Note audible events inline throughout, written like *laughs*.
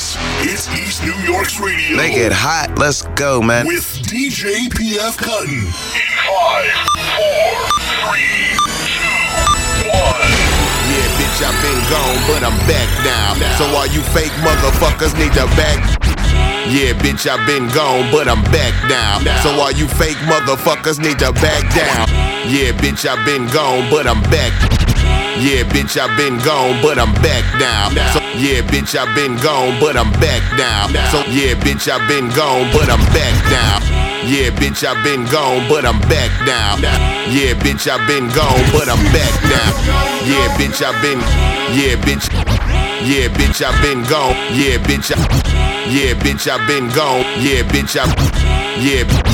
This is East New York's radio. Make it hot. Let's go, man. With DJ PF Cuttin. In five, four, three, two, one. Yeah, bitch, I've been gone, but I'm back now. So all you fake motherfuckers need to back. Yeah, bitch, I've been gone, but I'm back now. So all you fake motherfuckers need to back down. Yeah, bitch, I've been gone, but I'm back. Yeah, bitch, I've been gone, but I'm back now. So, yeah, bitch, I've been gone, but I'm back now. So, yeah, bitch, I've been gone, but I'm back now. Yeah, bitch, I've been gone, but I'm back now. Yeah, bitch, I've been gone, but I'm back now. Yeah, bitch, I've been. Yeah, bitch. Yeah, bitch, I've been gone. Yeah, bitch, I. Yeah, bitch, I've been gone. Yeah, bitch, I. Yeah.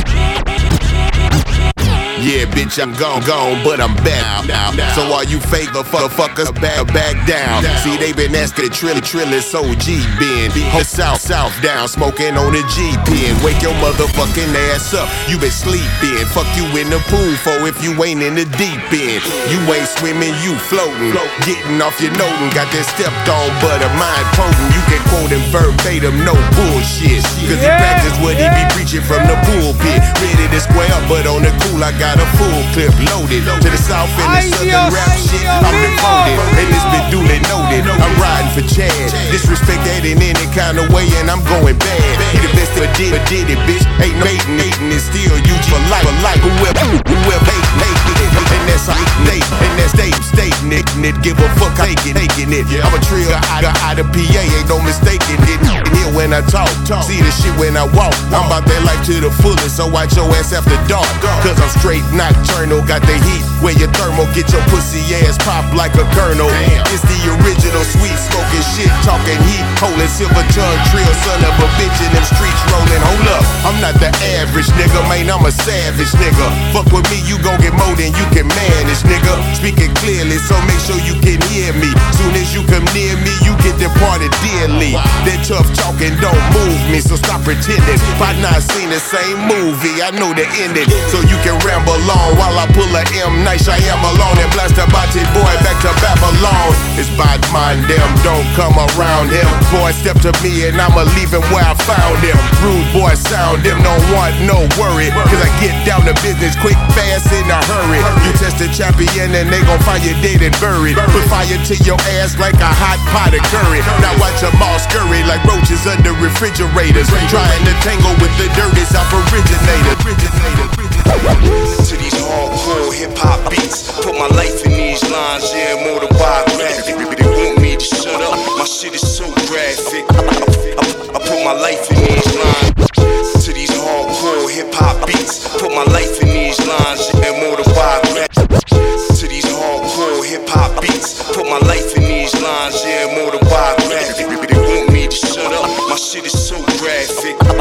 Yeah, bitch, I'm gone, gone, but I'm back now. So all you fake motherfuckers back, back down. See, they been asking Trilly, Trilly, so G been. Ho south, south down, smoking on the G pen. Wake your motherfucking ass up. You been sleeping. Fuck you in the pool for if you ain't in the deep end. You ain't swimming, you floating. Getting off your noting, got that stepped on, but a mind potent. You can quote him verbatim, no bullshit. Cause he practice what he be preaching from the pulpit. Ready to square up, but on the cool, I got a full clip loaded. To the south and the southern rap shit, I'm devoted. And it's been duly noted. I'm riding for Chad. Disrespect that in any kind of way, and I'm going bad. He the best that did, did it, bitch. Ain't no hating, hating, it's still you for life, for life. Whoever, whoever hating, hating it. And that's how they, and that's they, stating it. And it give a fuck, taking, taking it. I'm a trill, I got out of PA, ain't no mistaking it. Here when I talk, see the shit when I walk. I'm about that life to the fullest, so watch your ass after dark. Cause I'm straight nocturnal, got the heat. Where your thermal, get your pussy ass pop like a kernel. It's the original sweet smoking shit, talking heat, holding silver tongue trill, son of a bitch in them streets rolling. Hold up, I'm not the average nigga, man, I'm a savage nigga. Fuck with me, you gon' get more than you can manage, nigga. Speaking clearly, so make sure you can hear me. Soon as you come near me, you get departed dearly. That tough talking don't move me, so stop pretending. If I not seen the same movie, I know the ending. So you can ramble on while I pull a M nice, I am alone and blast a body boy back to Babylon. It's bad mind them, don't come around him. Boy, step to me and I'ma leave him where I found him. Rude boy sound them, don't want no worry. Cause I get down to business quick, fast, in a hurry. You test a champion and they gon' find you dead and buried. Put fire to your ass like a hot pot of curry. Now watch them all scurry like roaches under refrigerators. Trying to tangle with the dirty South originator. To these hardcore hip hop beats, put my life in these lines, yeah, more than biographic. They want me to shut up, my shit is so graphic. I, I, I put my life in these lines. To these hardcore hip hop beats, put my life in these lines, yeah, more than biographic. To these hardcore hip hop beats, put my life in these lines, yeah, more than biographic. They want me to shut up, my shit is so graphic. I,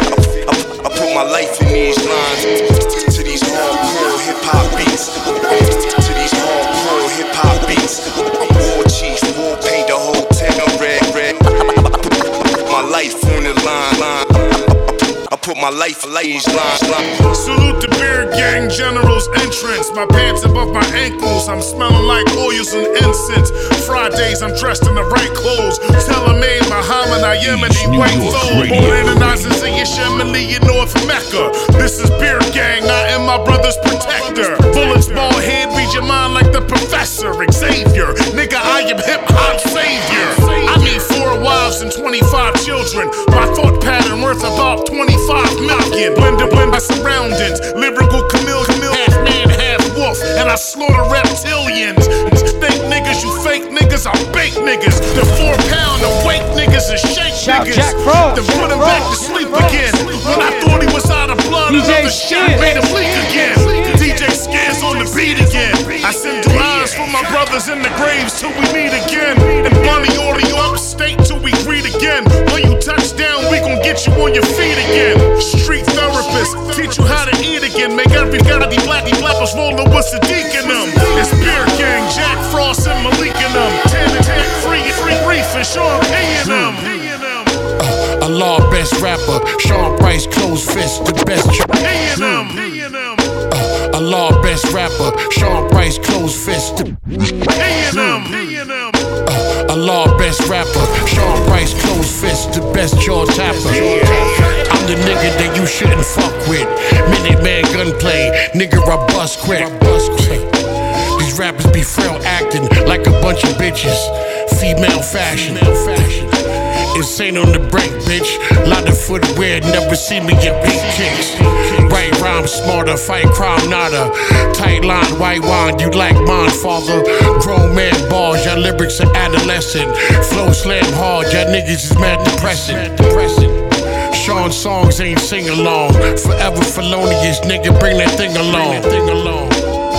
I, I put my life in these lines. Hardcore hip hop beats. To these hardcore hip hop beats. Chief, paint the whole town red, red. My life on the line, line. I put my life on these lines, line. Salute the beer gang general's entrance. My pants above my ankles. I'm smelling like oils and incense. Fridays, I'm dressed in the right clothes. Tailor made Muhammad Yemeni white flow. Born in the Nazis in Yosemite in North Mecca. This is beer gang. I am my brother's protector. Bullets ball head, read your mind like the professor Xavier. Nigga, I am hip hop savior. I mean four wives and 25 children. My thought pattern worth about 25 million. Blend to blend my surroundings. Lyrical Camille, Camille, half man, half wolf. And I slaughter reptilians. Think niggas, you fake niggas, I bake niggas. The four pound of weight niggas and shake Shout niggas. Jakk Frost, Then put him back to sleep again. When I thought he was out of blood, DJ another shot made him leak again. DJ On the beat again. I send duas for my brothers in the graves till we meet again. And money you upstate till we greet again. When you touch down, we gon' get you on your feet again. Street therapist, teach you how to eat again. Make every gotta be black, blackers rolling with Sadiq in them. It's Beer Gang, Jakk Frost and Malik in them. And ten, free, free, reef and Sean P in them. Allah best rapper, Sean Price closed fist, the best. P in them. P in them. Uh, Allah best rapper, Sean Price close fist. P in them. P in them. Uh, Allah best rapper, Sean Price. Closed fist, the best jaw tapper. I'm the nigga that you shouldn't fuck with. Minute man gunplay, nigga, I bust quick. These rappers be frail acting like a bunch of bitches. Female fashion. Insane on the break, bitch. Lot of footwear, never see me get big kicks. Right rhyme, smarter, fight crime, nada. Tight line, white wine, you like mine, father. Grown man bars, y'all lyrics are adolescent. Flow slam hard, y'all niggas is mad depressing. depressing. Sean songs ain't sing along. Forever felonious, nigga, bring that thing along.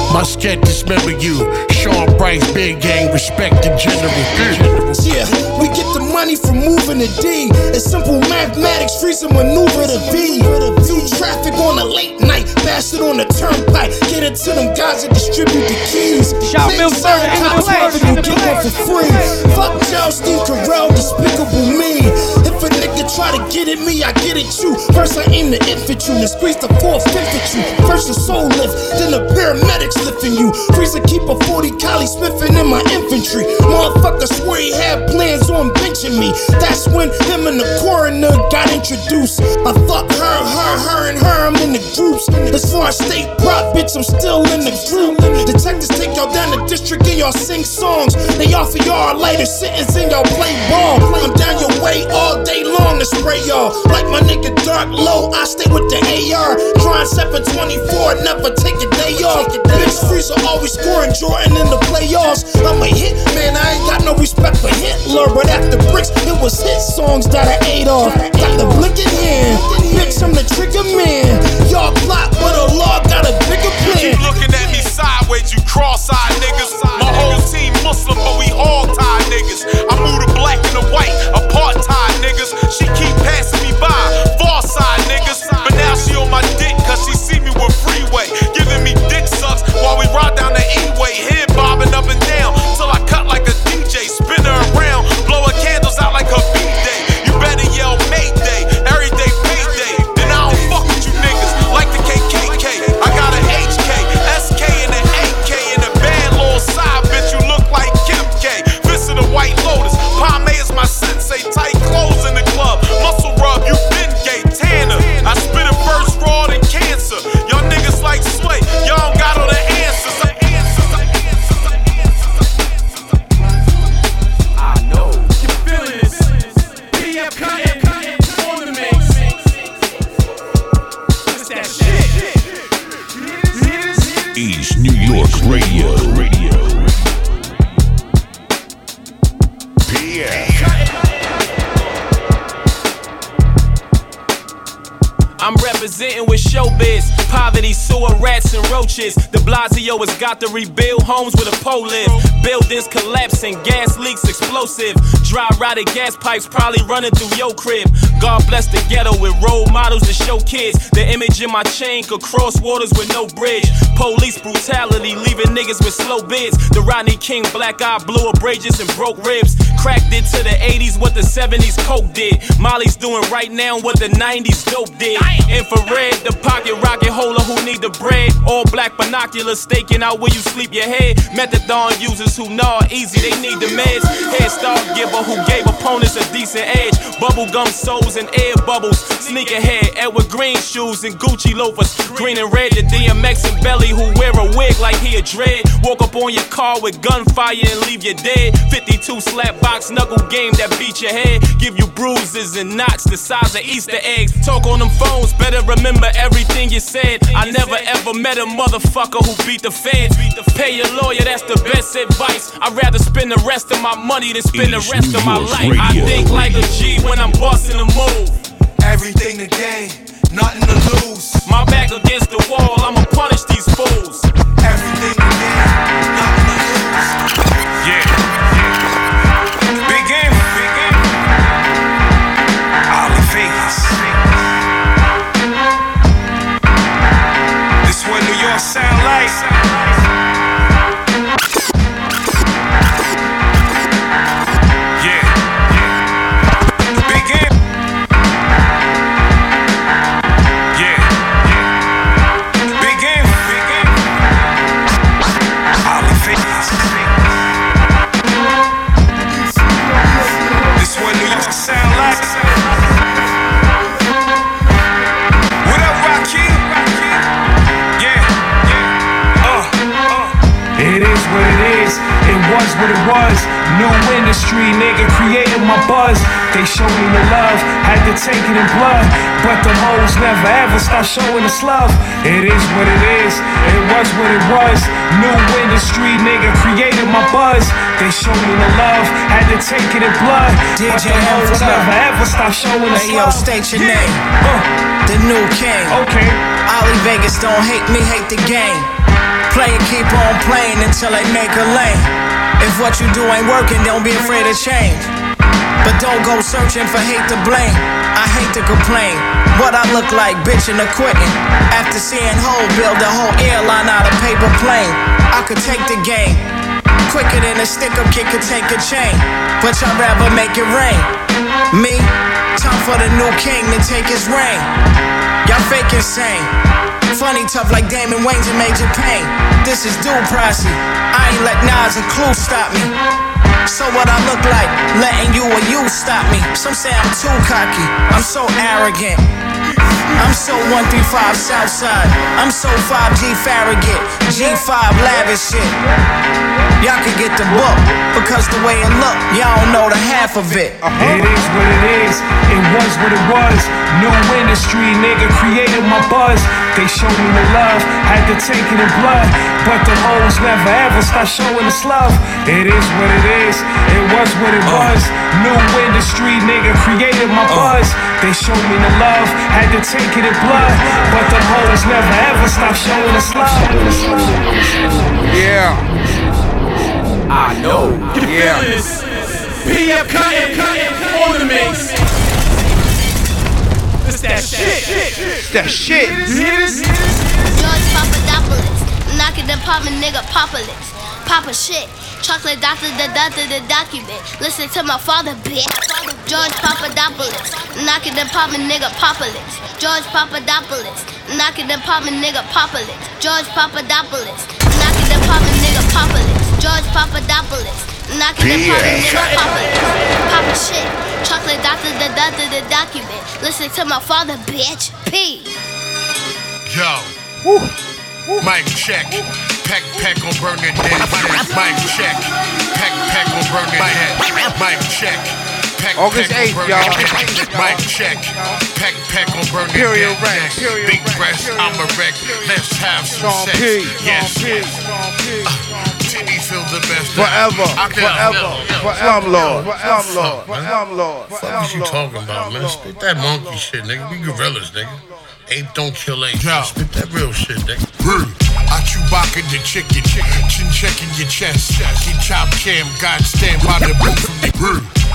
Thing along. My sketch dismember you. Sean Price, big gang, respect the general. Mm. Yeah, we get the money from moving the D. It's simple mathematics, freeze and maneuver the V. View traffic on a late night, bash it on the turnpike. Get it to them guys that distribute the keys. Shout Big Mills sign, Burger, cops English. you, get one for free. Fuck Charles Steve Carell, despicable me. If a nigga try to get at me, I get at you. First I aim the infantry, then squeeze the fourth infantry. First the soul lift, then the paramedics lifting you. Freezer keep a 40 collie sniffing in my infantry. Motherfucker swear he had plans on benching me. That's when him and the coroner got introduced. I fuck her, her, her, and her. I'm in the groups. As far as state prop, bitch, I'm still in the group. Detectives take y'all down the district and y'all sing songs. They offer y'all a lighter sentence and y'all play ball. I'm down your way all day long to spray y'all. Like my nigga Dark Lo, I stay with the AR. Trying 724, never take a day off. Freezer always scoring Jordan in the playoffs. I'm a hit man, I ain't got no respect for Hitler. But after bricks, it was hit songs that I ate off. Got the blinking hand, bitch, I'm the trigger man. Y'all plot, but the law got a bigger plan. Keep looking at me sideways, you cross-eyed niggas. My whole team Muslim, but we all tied niggas. I move the black and the white, apartheid niggas. She keep rebuild homes with a pole live. Buildings collapsing, gas leaks explosive. Dry rotted gas pipes probably running through your crib. God bless the ghetto with role models to show kids. The image in my chain could cross waters with no bridge. Police brutality, leaving niggas with slow bids. The Rodney King black eye blew bridges and broke ribs. It to the 80s what the 70s Coke did. Molly's doing right now what the 90s dope did. Infrared, the pocket rocket holder who need the bread. All black binoculars staking out where you sleep your head. Methadone users who gnaw easy, they need the meds. Head start giver who gave opponents a decent edge. Bubblegum soles and air bubbles. Sneakerhead, Edward Green shoes and Gucci loafers. Green and red, the DMX and Belly who wear a wig like he a dread. Walk up on your car with gunfire and leave you dead. 52 slap box knuckle game that beat your head. Give you bruises and knots the size of Easter eggs. Talk on them phones, better remember everything you said. I never ever met a motherfucker who beat the feds. Beat the pay your lawyer, that's the best advice. I'd rather spend the rest of my money than spend the rest of my life. I think like a G when I'm busting a move. Everything to gain, nothing to lose. My back against the wall, I'ma punish these fools. Everything to gain, New industry, nigga, created my buzz. They showed me the love, had to take it in blood. But the hoes never ever stop showing us love. It is what it is, it was what it was. New industry, nigga, created my buzz. They showed me the love, had to take it in blood. But DJ the hoes never ever stop showing us Hey, yo, state your Yeah. name. Uh, The new king. okay. Ali Vegas don't hate me, hate the game. Play it, keep on playing until they make a lane. If what you do ain't working, don't be afraid to change. But don't go searching for hate to blame. I hate to complain. What I look like, bitching or quitting. After seeing Hov build a whole airline out of paper plane, I could take the game. Quicker than a stick up kick could take a chain. But y'all rather make it rain. Me, time for the new king to take his reign. Y'all fake insane. Funny tough like Damon Wayans and Major Payne. This is dual pricey. I ain't let Nas a clue stop me. So what I look like, letting you or you stop me. Some say I'm too cocky. I'm so arrogant. I'm so 135 Southside. I'm so 5G Farragut. G5 lavish shit. Y'all can get the book because the way it look, y'all don't know the half of it. It is what it is, it was what it was. New industry, nigga, created my buzz. They showed me the love, had to take it in blood. But the hoes never ever stop showing us love. It is what it is, it was what it was. New industry, nigga, created my buzz. They showed me the love, had to take it in blood. But the hoes never ever stop showing us love. Yeah. I know. Yeah. PF Cuttin, cutting on the mix. It's that shit. That shit. You hear? George Papadopoulos, knocking the pop nigga Popolis. Papa shit, chocolate doctor, the doctor, the document. Listen to my father, bitch. George Papadopoulos, knocking the pop nigga Popolis. George Papadopoulos, knocking the pop nigga Popolis. George Papadopoulos, knocking the pop nigga Popolis. George Papadopoulos, knocking the pop nigga Popolis. Papa shit, chocolate doctor, the doctor, the document. Listen to my father, bitch. P. Yo. Mic check. Peck, peck on burn it dead. Mic check. Peck, peck on burn it dead. Mic check. Peck, August peck 8th, on burn y'all. Mic check. Peck, peck on burn it Imperial dead. rank, Yes. Big rank, breast, I'm a wreck. Let's have some Sean sex. P. Yes. Sean P. Sean P. Titty feel the best. Forever, I can- forever, slumlord, slumlord, slumlord, Fuck is you talking about, man? Spit that monkey shit, nigga. We gorillas, nigga. Ape don't kill ape. Spit that real shit, nigga. I Chewbacca the chicken, chin checking your chest. Get chop cam, God stand by the booth from the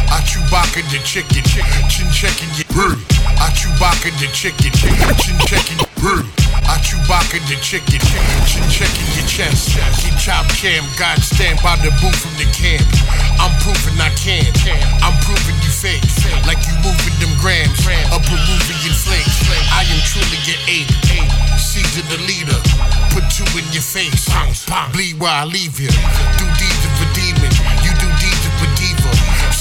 I Chewbacca the chicken, chin checking your I Chewbacca the chicken, chin checking your I Chewbacca the chicken, chin checking your chest. Get chop cam, God stand by the booth from the camp. I'm proving I can. I'm proving you fake. Like you moving them grams of Peruvian flakes. I am truly an ape. Caesar the leader. Put two in your face. Bleed where I leave you. Do deeds of a demon.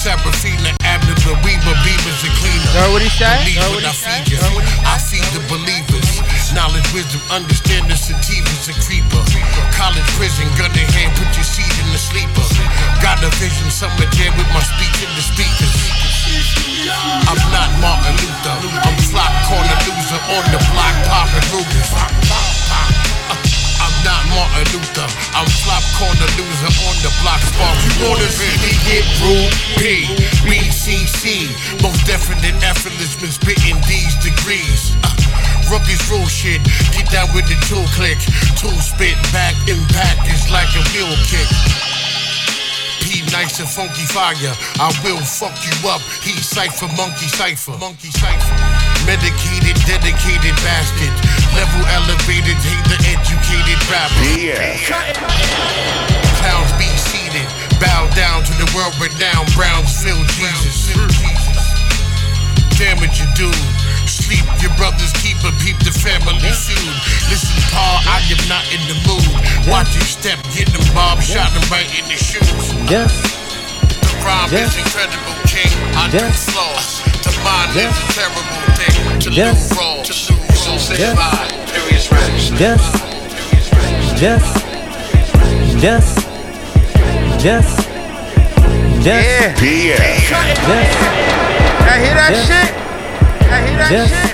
Diva. Seraphina, Abner, the Reba, Beavers, and cleaner. Know what he said? Believe Know what I he said? feed you. Know what he I feed the believers. Knowledge, wisdom, understanding, sativa's a creeper. College, prison, gun in hand, put your seed in the sleeper. Got a vision, summer jam with my speech in the speakers. I'm not Martin Luther. I'm flop corner loser on the block, popping Rugers. I'm not Martin Luther. I'm flop corner loser on the block, spark. You wanna see me get rude? P, BCC. Most definite effortless been spitting these degrees. Uh, Rookies rule shit. Get down with the two click. Two spit back, impact is like a wheel kick. P nice and funky fire. I will fuck you up. He cipher, monkey cipher. Monkey cipher. Medicated, dedicated bastard. Level elevated, hate the educated rapper. Yeah. Clowns be seated. Bow down to the world renowned Brownsville Jesus. Damage you do. Sleep, your brothers keep a peep the family feud. Listen, Paul, I am not in the mood. Watch your step, get them bob, shot them right in the shoes. Yes. The rhyme is incredible, king. I do Yes. flaws. To mine is a terrible thing. To Yes. lose roll, to lose roll, say Yes. bye. Furious raps. Yes. Yes. Yes. Yes. Yeah. PF. I hear that Just- shit. I hear that Just- shit.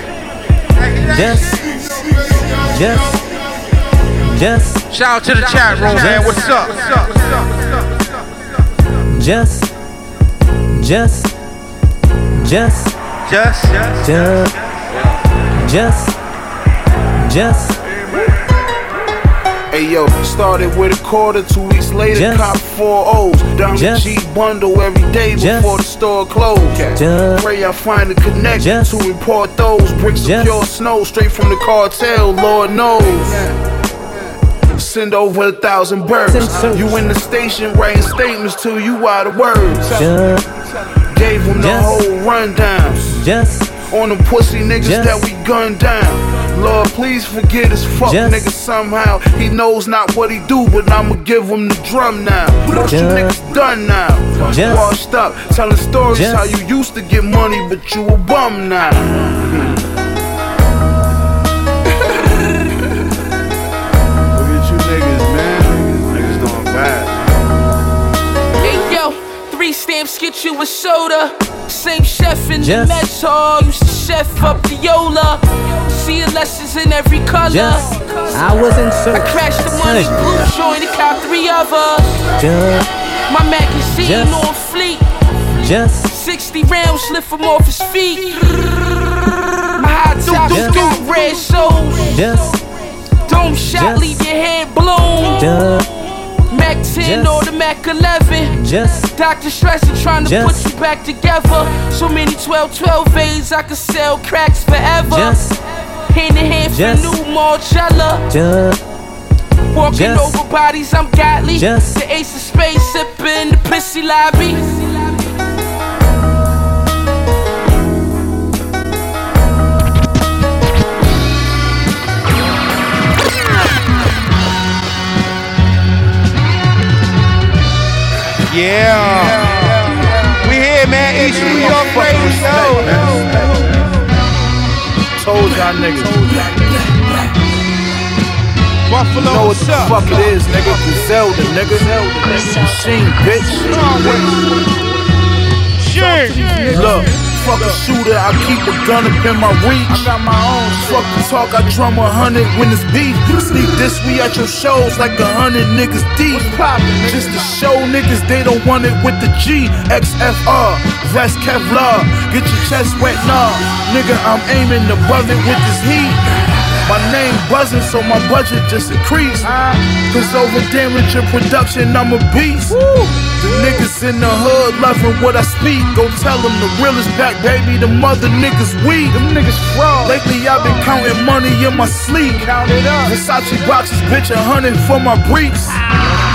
I hear that Just, shit. just, just, Shout out to the chat room, man. What's up? What's up? What's up? just, just, just, Just, just, just, just, just, Hey yo, started with a quarter, two weeks later, Just- cop four O's. Diamond Just- G bundle every day Just- before the store closed. Just- Pray I find a connection to import those bricks of pure snow straight from the cartel, Lord knows. Send over a thousand birds. You in the station writing statements to you out of words. just, Gave him the Just- whole rundown. just, On them pussy niggas Just- that we gunned down. Lord, please forget his fuck Just- nigga somehow. He knows not what he do, but I'ma give him the drum now. What you niggas done now? Just- Washed up, telling stories Just- how you used to get money, but you a bum now. Look at you niggas, man. Niggas doing bad. Hey yo, three stamps get you a soda. Same chef in the Just- mess hall used to chef up the Yola. Seeing lessons in every color. just, I was in I crashed the money blue joint and cop three of us. Just, My magazine Just- on fleet. just, 60 rounds lift him off his feet. My high top Just- skirt, red soles. just, Dome shot, Just- leave your head blown. just, Mac 10 Just- or the Mac 11. just, Dr. Stressing trying to Just- put you back together. So many 12 12 A's, I could sell cracks forever. just, hand in hand for new Marcella. just, Walking Just- over bodies, I'm godly. Just- the ace of space sipping the pissy lobby. Yeah. We here, man. East New York Radio. Told y'all niggas. Buffalo, You know what what's the up? fuck it is, nigga. Griselda, nigga. Machine, bitch. Look, fuck a shooter, I keep a gun up in my reach. I got my own. Fuck the talk, I drum a hundred when it's beef. Sneak this, we at your shows like a hundred niggas deep. Just to show niggas they don't want it with the G. XFR, vest Kevlar. Get your chest wet, nah. Nigga, I'm aiming above it with this heat. My name buzzing, so my budget just increased. Cause over damage your production, I'm a beast. The niggas in the hood loving what I speak. Go tell them the real is back, baby. The mother niggas weak. Them niggas fraud. Lately I've been counting money in my sleep. Count it up. Versace boxes, bitch, a hundred for my briefs.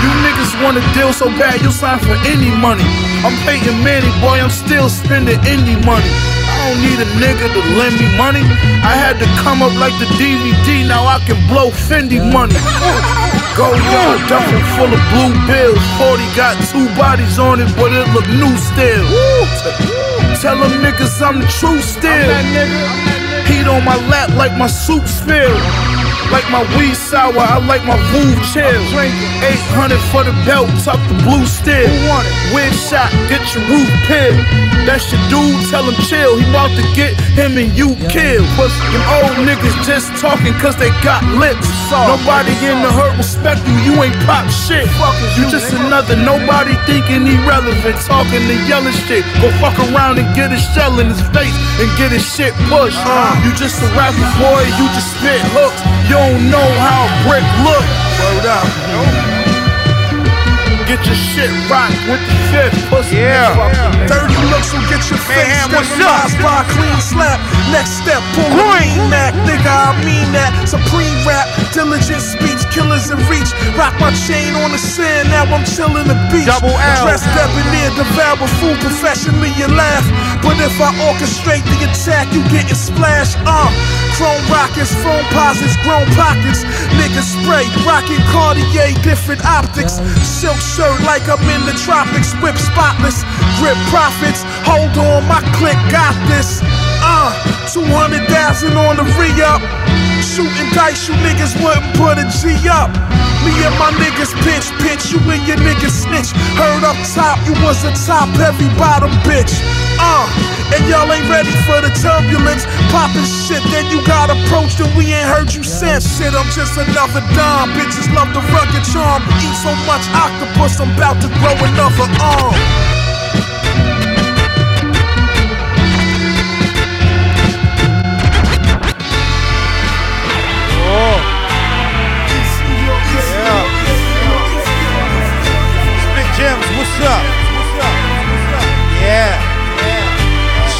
You niggas want a deal so bad, you sign for any money. I'm Peyton Manning, boy, I'm still spending any money. I don't need a nigga to lend me money. I had to come up like the DVD, now I can blow Fendi money. Go yard, duffel full of blue bills. 40 got two bodies on it, but it look new still. Tell them niggas I'm the truth still. Heat on my lap like my soup spill. Like my weed sour, I like my food chill. 800 for the belt, tuck the blue still. Win shot, get your roof peeled. That's your dude, tell him chill. He about to get him and you killed. Them old niggas just talking cause they got lips. Nobody in the hood respect you, you ain't pop shit. You just another nobody thinking irrelevant, talking the yelling shit. Go fuck around and get a shell in his face and get his shit pushed. You just a rapper boy, you just spit hooks. Don't know how brick look. Word up. Get your shit rocked with the fifth pussy. Yeah. Dirty looks will get your face Man, what's up? sterilized by a clean slap. Next step, pull a Mac. Nigga, I mean that. Supreme rap, diligent speech, killers in reach. Rock my chain on the sand, now I'm chilling the beach. Double L. Dressed debonair, devour food professionally, you laugh. But if I orchestrate the attack, you getting splashed. Uh, chrome rockets, phone posits, grown pockets. Niggas spray, rocking Cartier, different optics. Silk shirt like I'm in the tropics, whip spotless. Grip profits, hold on, my click got this. Uh, 200,000 on the re-up. Shooting dice, you niggas wouldn't put a G up. Me and my niggas pitch, pitch, you and your niggas snitch. Heard up top, you was a top heavy bottom bitch. Uh, and y'all ain't ready for the turbulence. Poppin' shit, then you got approached and we ain't heard you since. Shit, I'm just another dime. Bitches love the rugged charm. Eat so much octopus, I'm about to grow another arm.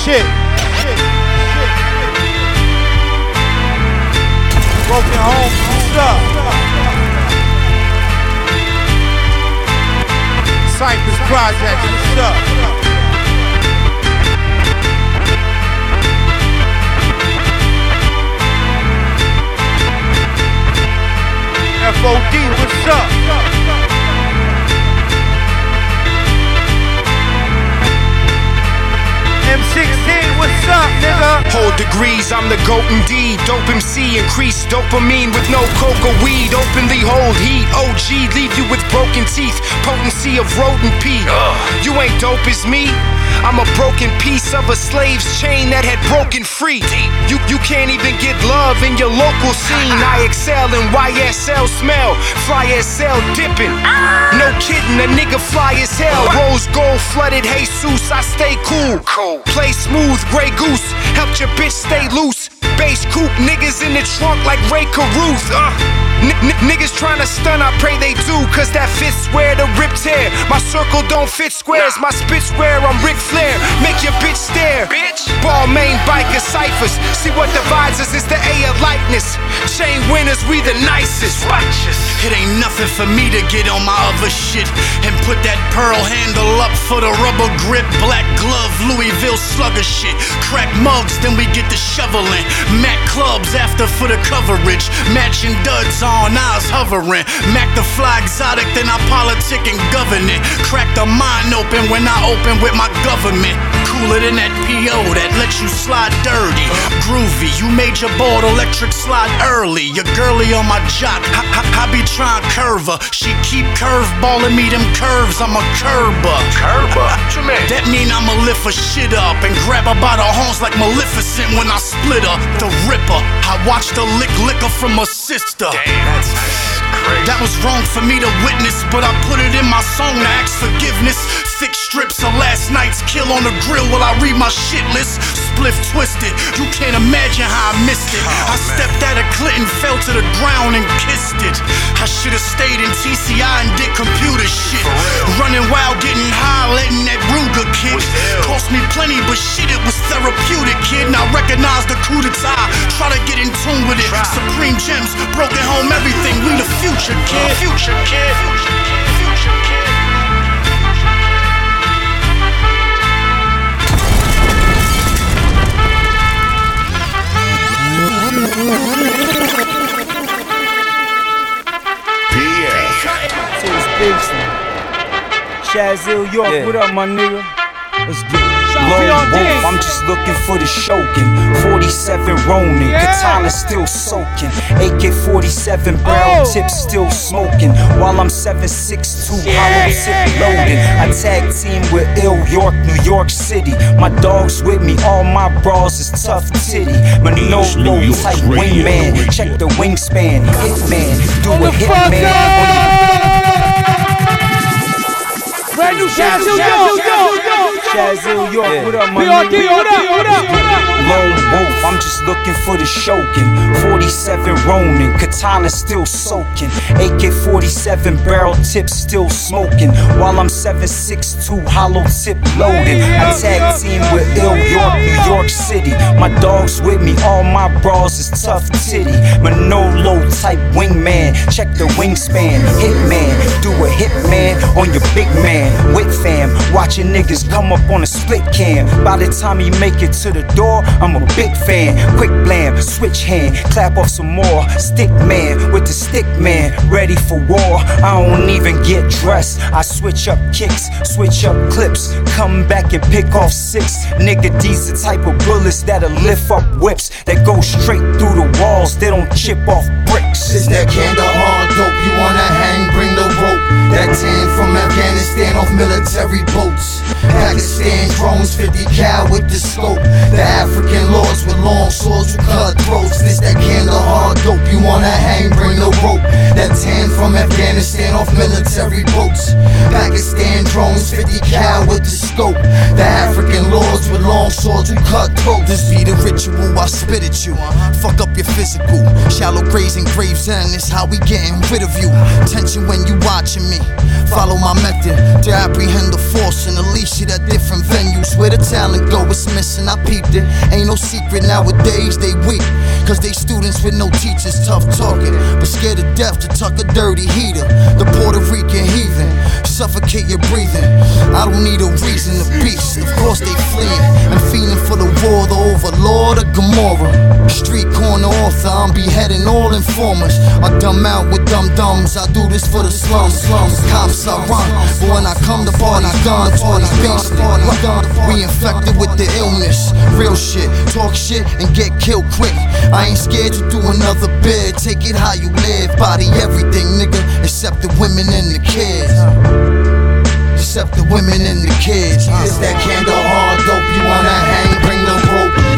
Shit. Broken Home, up? Cypress Project, up? FOD, what's up? M16, what's up, nigga? Hold degrees, I'm the GOAT indeed. Dope MC, increase dopamine with no coca weed. Openly hold heat, OG, leave you with broken teeth. Potency of rodent pee. You ain't dope as me. I'm a broken piece of a slave's chain that had broken free. You you can't even get love in your local scene. *laughs* I excel in YSL smell, fly SL dipping. No kidding, a nigga fly as hell. Rose gold flooded Jesus, I stay cool. Play smooth, gray goose, helped your bitch stay loose. Bass coupe, niggas in the trunk like Rae Carruth. Uh. N- n- niggas tryna stun, I pray they do, cause that fits square to rip tear. My circle don't fit squares, my spit square, I'm Ric Flair. Make your bitch stare. Bitch. Balmain biker ciphers. See what divides us is the A of likeness. Chain winners, we the nicest. Righteous. It ain't nothing for me to get on my other shit and put that pearl handle up for the rubber grip. Black glove, Louisville slugger shit. Crack mugs, then we get the shoveling. Mac clubs after for the coverage. Matching duds on eyes hovering. Mac the fly exotic, then I politic and govern it. Crack the mind open when I open with my government. Cooler than that PO that lets you slide dirty. Groovy, you made your board electric slide early. Your girly on my jock, I, I, I be trying curve her. She keep curveballing me them curves, I'm a curber. Curber? What you mean? That mean I'ma lift her shit up and grab her by the horns like Maleficent when I split her. The Ripper, I watched her lick liquor from her sister. Damn, That's great that was wrong for me to witness, but I put it in my song to ask forgiveness. Thick strips of last night's kill on the grill while I read my shit list. Spliff twisted, you can't imagine how I missed it. I stepped out of Clinton, fell to the ground and kissed it. I should've stayed in TCI and did computer shit. Running wild, getting high, letting that Ruger kick. Cost me plenty, but shit, it was therapeutic, kid. Now recognize the coup d'etat. Try to get in tune with it. Supreme Gemz, broken home, everything. We the future, kid. Future, kid. Future, kid. So it's Shaz Ill York, what up, my nigga? Let's get it. Lone Wolf, I'm just looking for the Shogun. 47 Ronin, katana still soaking. AK 47 barrel tip still smoking. While I'm 762 hollow tip loading. I tag team with Ill York, New York City. My dogs with me, all my bras is tough titty. Manolo type wingman, check the wingspan. Hitman, do a hitman. Brand new Shaz Ill York. Shaz Ill York, what up, my BRD, what up, what up? Lone Wolf, I'm just looking for the Shogun. 47 Ronin, katana still soaking. AK 47 barrel tip still smoking. While I'm 762 hollow tip loading. I tag team with Ill York, New York City. My dogs with me, all my bras is tough titty. Manolo type wingman, check the wingspan. Hitman, do a hitman on your big man. With fam, watching niggas come up on a split cam. By the time he make it to the door, I'm a big fan. Quick blam, switch hand, clap off some more. Stick man with the stick man, ready for war. I don't even get dressed. I switch up kicks, switch up clips, come back and pick off six. Nigga, D's the type of bullets that'll lift up whips that go straight through the walls, they don't chip off bricks. Is that Kandahar dope, you wanna hang, bring the rope. That tan from Afghanistan off military boats. Pakistan drones, 50 cal with the scope. The African lords with long swords who cut throats. This that Kandahar dope, you wanna hang, bring the rope. That tan from Afghanistan off military boats. Pakistan drones, 50 cal with the scope. The African lords with long swords who cut throats. This be the ritual, I spit at you. Fuck up your physical. Shallow graves and graves end, it's how we getting rid of you. Tension when you watching me. Follow my method to apprehend the force and unleash it at different venues. Where the talent go, it's missing, I peeped it. Ain't no secret nowadays, they weak. Cause they students with no teachers, tough talking. But scared to death to tuck a dirty heater. The Puerto Rican heathen, suffocate your breathing. I don't need a reason to beast. Of course they fleeing and feeling for the war, the overlord of Gomorrah. Street corner author, I'm beheading all informers. I dumb out with dumb dumbs. I do this for the slums, slums. Cops I run, but when I come to party guns, party beats. We infected with the illness. Real shit, talk shit and get killed quick. I ain't scared to do another bid. Take it how you live, body everything, nigga, except the women and the kids. Except the women and the kids. It's that candle Kandahar dope, you wanna hang.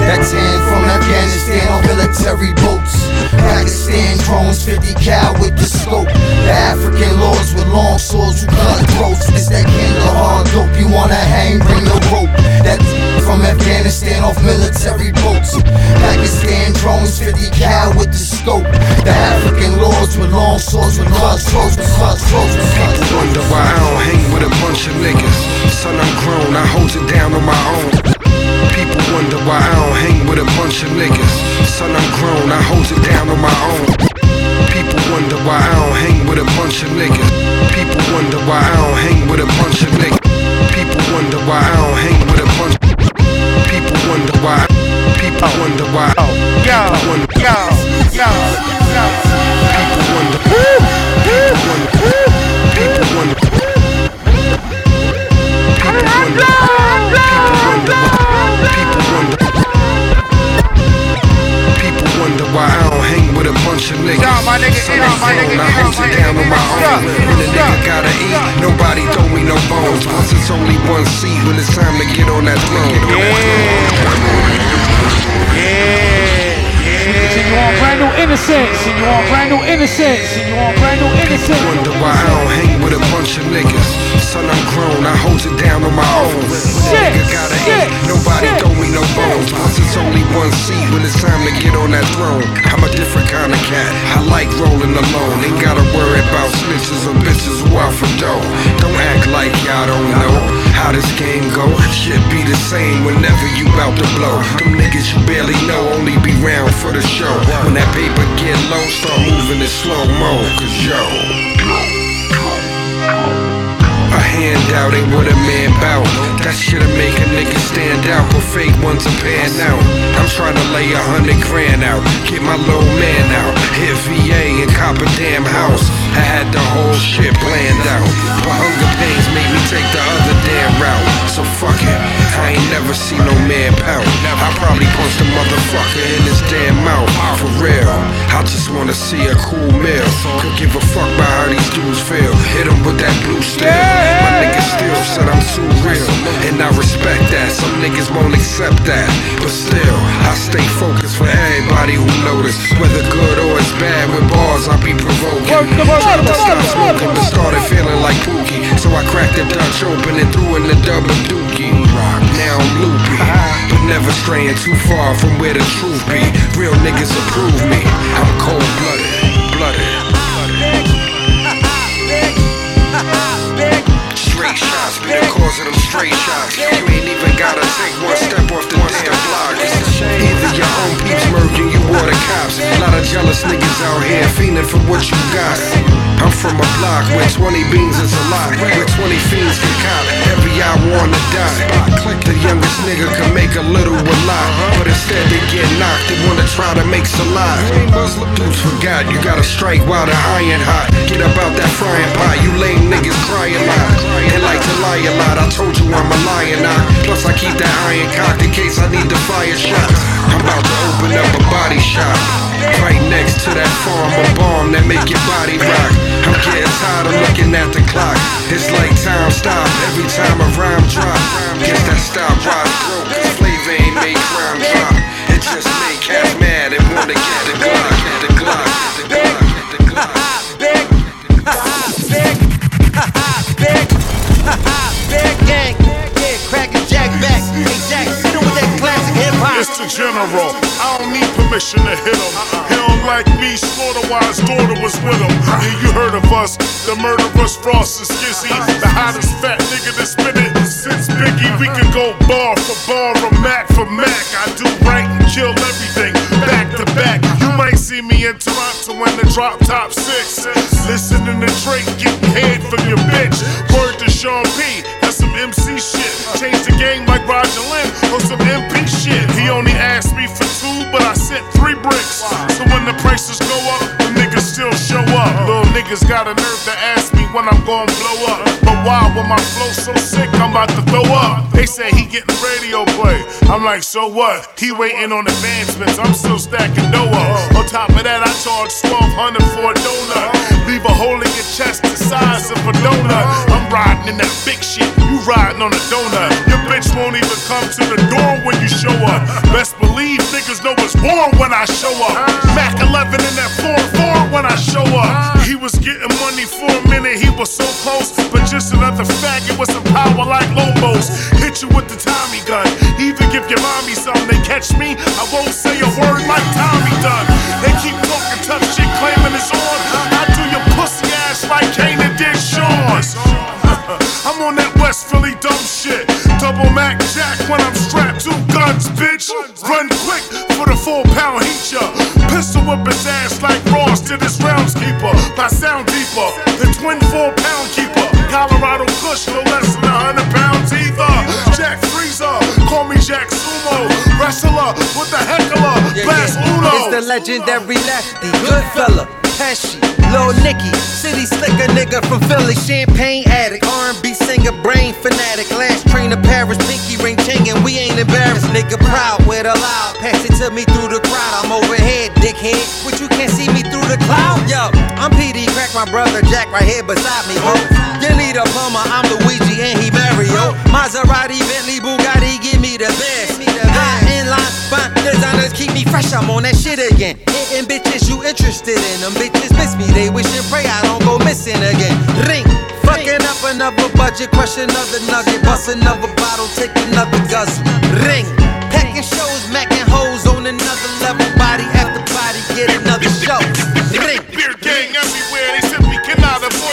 That tan from Afghanistan on military boats. Pakistan drones, 50 cal with the scope. The African lords with long swords who cut throats. It's that Kandahar dope, you wanna hang, bring the rope. That from Afghanistan off military boats. Pakistan drones, 50 cal with the scope. The African lords with long swords with cut throats, cut throats, cut throats. Wonder why I don't hang with a bunch of niggas. Son, I'm grown, I hold it down on my own. People wonder why I don't hang with a bunch of niggas. Son, I'm grown, I hold it down on my own. People wonder why I don't hang with a bunch of niggas. People wonder why I don't hang with a bunch of niggas. People wonder why I don't hang with a bunch. People wonder why. People wonder why. Oh, people wonder. Yo, yo, yo. People wonder. People wonder. People wonder. People wonder. People with a bunch of niggas. Yo, my nigga, yo, I'm my nigga, I hold it down on my own. When a nigga gotta eat, nobody throw me no bones. Plus it's only one seat when it's time to get on that throne. See you on brand new innocence. See you on brand new innocence. See you on brand new innocence. Wonder why I don't hang with a bunch of niggas. Son, I'm grown, I hold it down on my own. When nigga gotta eat, nobody throw me no bones. Plus it's only one seat when it's time to get on that throne. I'm a different kind of cat. I like rolling alone. Ain't gotta worry about snitches or bitches who out for dough. Don't act like y'all don't know how this game go. Shit be the same whenever you bout to blow. Them niggas you barely know only be round for the show. When that paper get low, start moving in slow mo. Cause yo. A handout ain't what a man bout. That shit'll make a nigga stand out, but fake ones are pan out. I'm trying to lay a hundred grand out, get my little man out. Hit VA and cop a damn house. I had the whole shit planned out, but hunger pains made me take the other damn route. So fuck it, I ain't never seen no man pout. I probably punched a motherfucker in his damn mouth. For real, I just wanna see a cool meal. Could give a fuck about how these dudes feel. Hit 'em with that blue steel. My niggas still said I'm too real, and I respect that. Some niggas won't accept that, but still, I stay focused for everybody who notice. Whether good or it's bad, with bars I be provoking. Tried to stop smoking, but started feeling like Pookie, so I cracked the Dutch open and threw in the double dookie. Now I'm loopy, but never straying too far from where the truth be. Real niggas approve me. I'm cold blooded, blooded. *laughs* Straight shots be the cause of them straight shots. You ain't jealous niggas out here fiending for what you got. I'm from a block where 20 beans is a lot. Where 20 fiends can cop. Every hour on the dot. The youngest nigga can make a little a lot. But instead they get knocked, they wanna try to make salad. Dudes forgot, you gotta strike while the iron hot. Get up out that frying pot, you lame niggas cry a lot. And like to lie a lot, I told you I'm a lion now. Plus I keep that iron cocked in case I need the fire shots. I'm about to open up a body shop. Right next to that farm, a bomb that make your body rock. I'm getting tired of looking at the clock. It's like time stop every time a rhyme drop. Guess that stopwatch broke. Cause flavor ain't make crime drop. It just make half mad and wanna get the Glock, the Glock, the Glock, General. I don't need permission to hit him. He don't like me, slaughter while daughter was with him. Yeah, you heard of us, the murderous Frost and Skizzy, uh-huh. the hottest fat nigga to spit it since Biggie. We can go bar for bar or Mac for Mac. I do right and kill everything back to back. You uh-huh. might see me in Toronto when the drop top six. Listening to Drake, getting head from your bitch. Word to Sean P. Some MC shit. Change the game like Roger Linn on some MP shit. He only asked me for two, but I sent three bricks. So when the prices go up, the still show up. Little niggas got a nerve to ask me when I'm gonna blow up. But why, when my flow so sick, I'm about to throw up. They say he getting radio play. I'm like, so what? He waiting on advancements. I'm still stacking dough up. On top of that, I charge 1200 for a donut. Leave a hole in your chest the size of a donut. I'm riding in that big shit. You riding on a donut. Your bitch won't even come to the door when you show up. Best believe niggas know it's war when I show up. Mac 11 in that 4-4 when I show up. He was getting money for a minute, he was so close. But just another faggot with some power like Lobos. Hit you with the Tommy gun. Even give your mommy something, they catch me. I won't say a word like Tommy done. They keep talking tough shit, claiming it's on. I do your pussy ass like Kanan did Sean's. I'm on that West Philly dumb shit. Double Mac Jack when I'm strapped, two guns, bitch. Run quick for the four pound heat ya. Pistol whip his ass like Ross did his rounds keeper. By sound deeper, the twin four pound keeper. Colorado Kush, no less than a hundred pounds either. Jack Freezer, call me Jack Sumo. Wrestler with the heckler, Bass Uno. It's the legendary lefty, good fella, Pesci, Lil Nicky, city slicker nigga from Philly, champagne addict, R&B singer, brain fanatic, last train to Paris, pinky ring chain, and we ain't embarrassed, nigga. Proud with a loud, pass it to me through the crowd, I'm overhead, dickhead, but you can't see me through the cloud, yo, I'm Peedi, Crakk my brother Jakk right here beside me, ho, you need a plumber, I'm Luigi and he Mario, Maserati, Bentley, Bugatti, give me the best, high in line, fine designers keep fresh, I'm on that shit again, hitting bitches you interested in, them bitches miss me, they wish and pray I don't go missing again, ring, fucking up another budget, crush another nugget, bust another bottle, take another guzzle, ring, packing shows, macking hoes on another level, body after body, get another show, ring, Beer gang everywhere, they simply cannot avoid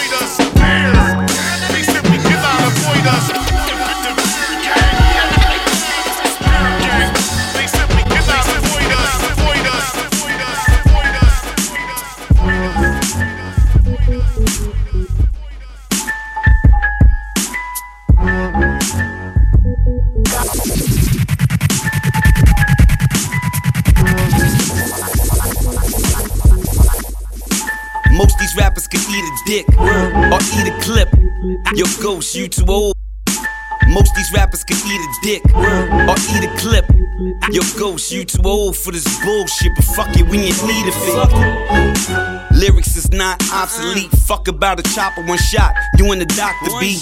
Yo, you too old. Most these rappers can eat a dick or eat a clip. Yo, ghost, you too old for this bullshit, but fuck it, we ain't need a fit. Lyrics is not obsolete. Fuck about a chopper, one shot. You and the doctor be.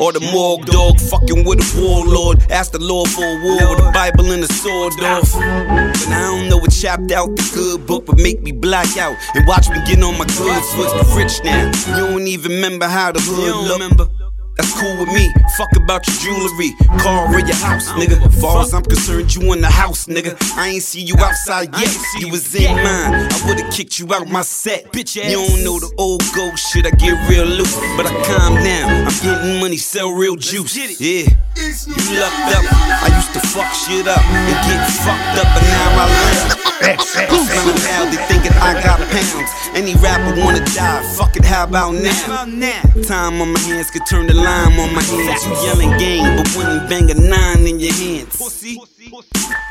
Or the morgue dog fucking with a warlord. Ask the Lord for a war with a Bible and a sword off. But I don't know what chapped out the good book, but make me black out and watch me get on my good foot. Rich now. You don't even remember how the hood look. That's cool with me. Fuck about your jewelry, car or your house, nigga. Far as I'm concerned, you in the house, nigga. I ain't see you outside yet. You was in mine. I would've kicked you out my set. Bitch, you don't know the old ghost shit. I get real loose, but I calm down. I'm getting money, sell real juice. Yeah. You lucked up. I used to fuck shit up and get fucked up, but now I learn. Now they thinking I got pounds. Any rapper wanna die. Fuck it, how about now? Time on my hands could turn the lime on my hands. You yelling game, but when you bang a nine in your hands. Pussy.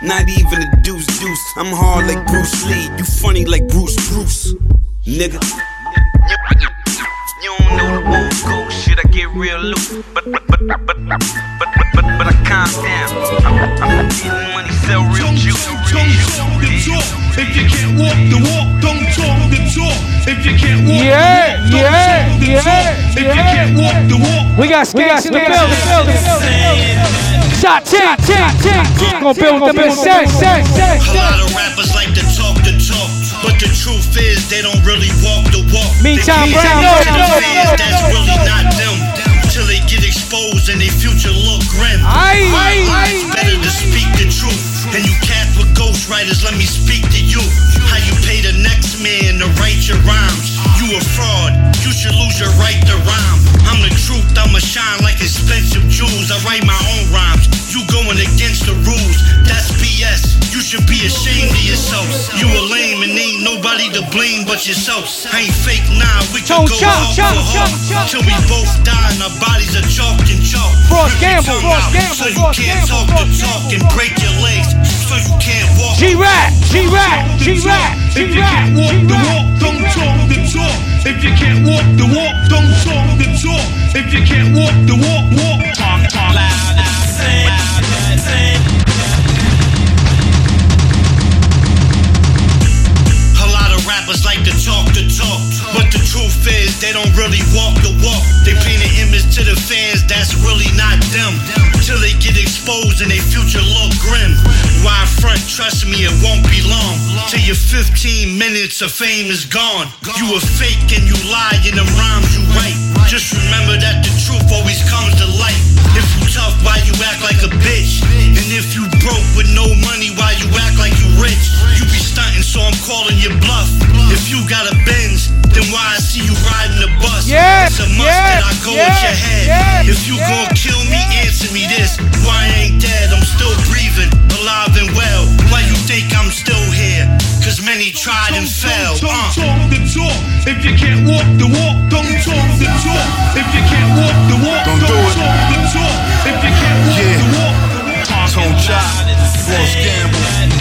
Not even a deuce deuce. I'm hard like Bruce Lee. You funny like Bruce Bruce. Nigga. You don't know the old school shit. I get real loose. But, but, but, but, but, but, but, but I calm down. I'm, I'm getting money, sell real juice. Don't talk the talk. If you can't walk the walk, don't talk. If you can't walk Yeah, the walk, don't yeah, the yeah, talk. If you can't walk the walk, We got skanks in the building. Shot, tick, tick, tick. Gonna build them in set, set, set, A lot of rappers like to talk the talk, but the truth is they don't really walk the walk. Meantime, they Brand, to no, the no, fans no, that's really not them. Till they get exposed and their future look grim. Aye, aye, aye, It's better to speak the truth. And you cat with ghostwriters, let me speak to you. How you pay the next man to write your rhymes. You a fraud, you should lose your right to rhyme. I'm the truth, I'ma shine like expensive jewels. I write my own rhymes. You going against the rules, that's BS. You should be ashamed of yourself. You a lame and ain't nobody to blame but yourself. I ain't fake, nah, we can go chong, hard chong, for chong, hard. chong, Till we both die and our bodies are chalk and chalk. Frost Gamble, Frost Gamble, So you can't Gamble, talk the talk and break your legs. So you can't walk. G-Rap, G-Rap, G-Rap, If you can't walk the walk, don't talk the talk. If you can't walk the walk, don't talk the talk. If you can't walk the walk, walk. Talk, talk loud, they don't really walk the walk. They paint an image to the fans that's really not them. Till they get exposed and their future look grim. Why front? Trust me, it won't be long. Till your 15 minutes of fame is gone. You a fake and you lie in them rhymes you write. Just remember that the truth always comes to light. If you tough, why you act like a bitch? And if you broke with no money, why you act like you rich? You be stunting, so I'm calling you bluff. If you got a Benz, yeah, that I yeah, your head. yeah, if you yeah, gon' kill me, answer me this. Why I ain't dead? I'm still breathing, alive and well. Why you think I'm still here? Cause many tried and fell. Don't Uh. talk the talk. If you can't walk the walk, don't talk the talk. If you can't walk the walk, Don't don't, do it. talk the talk. If you can't walk Yeah. the walk, Tone Chop, Frost Gamble,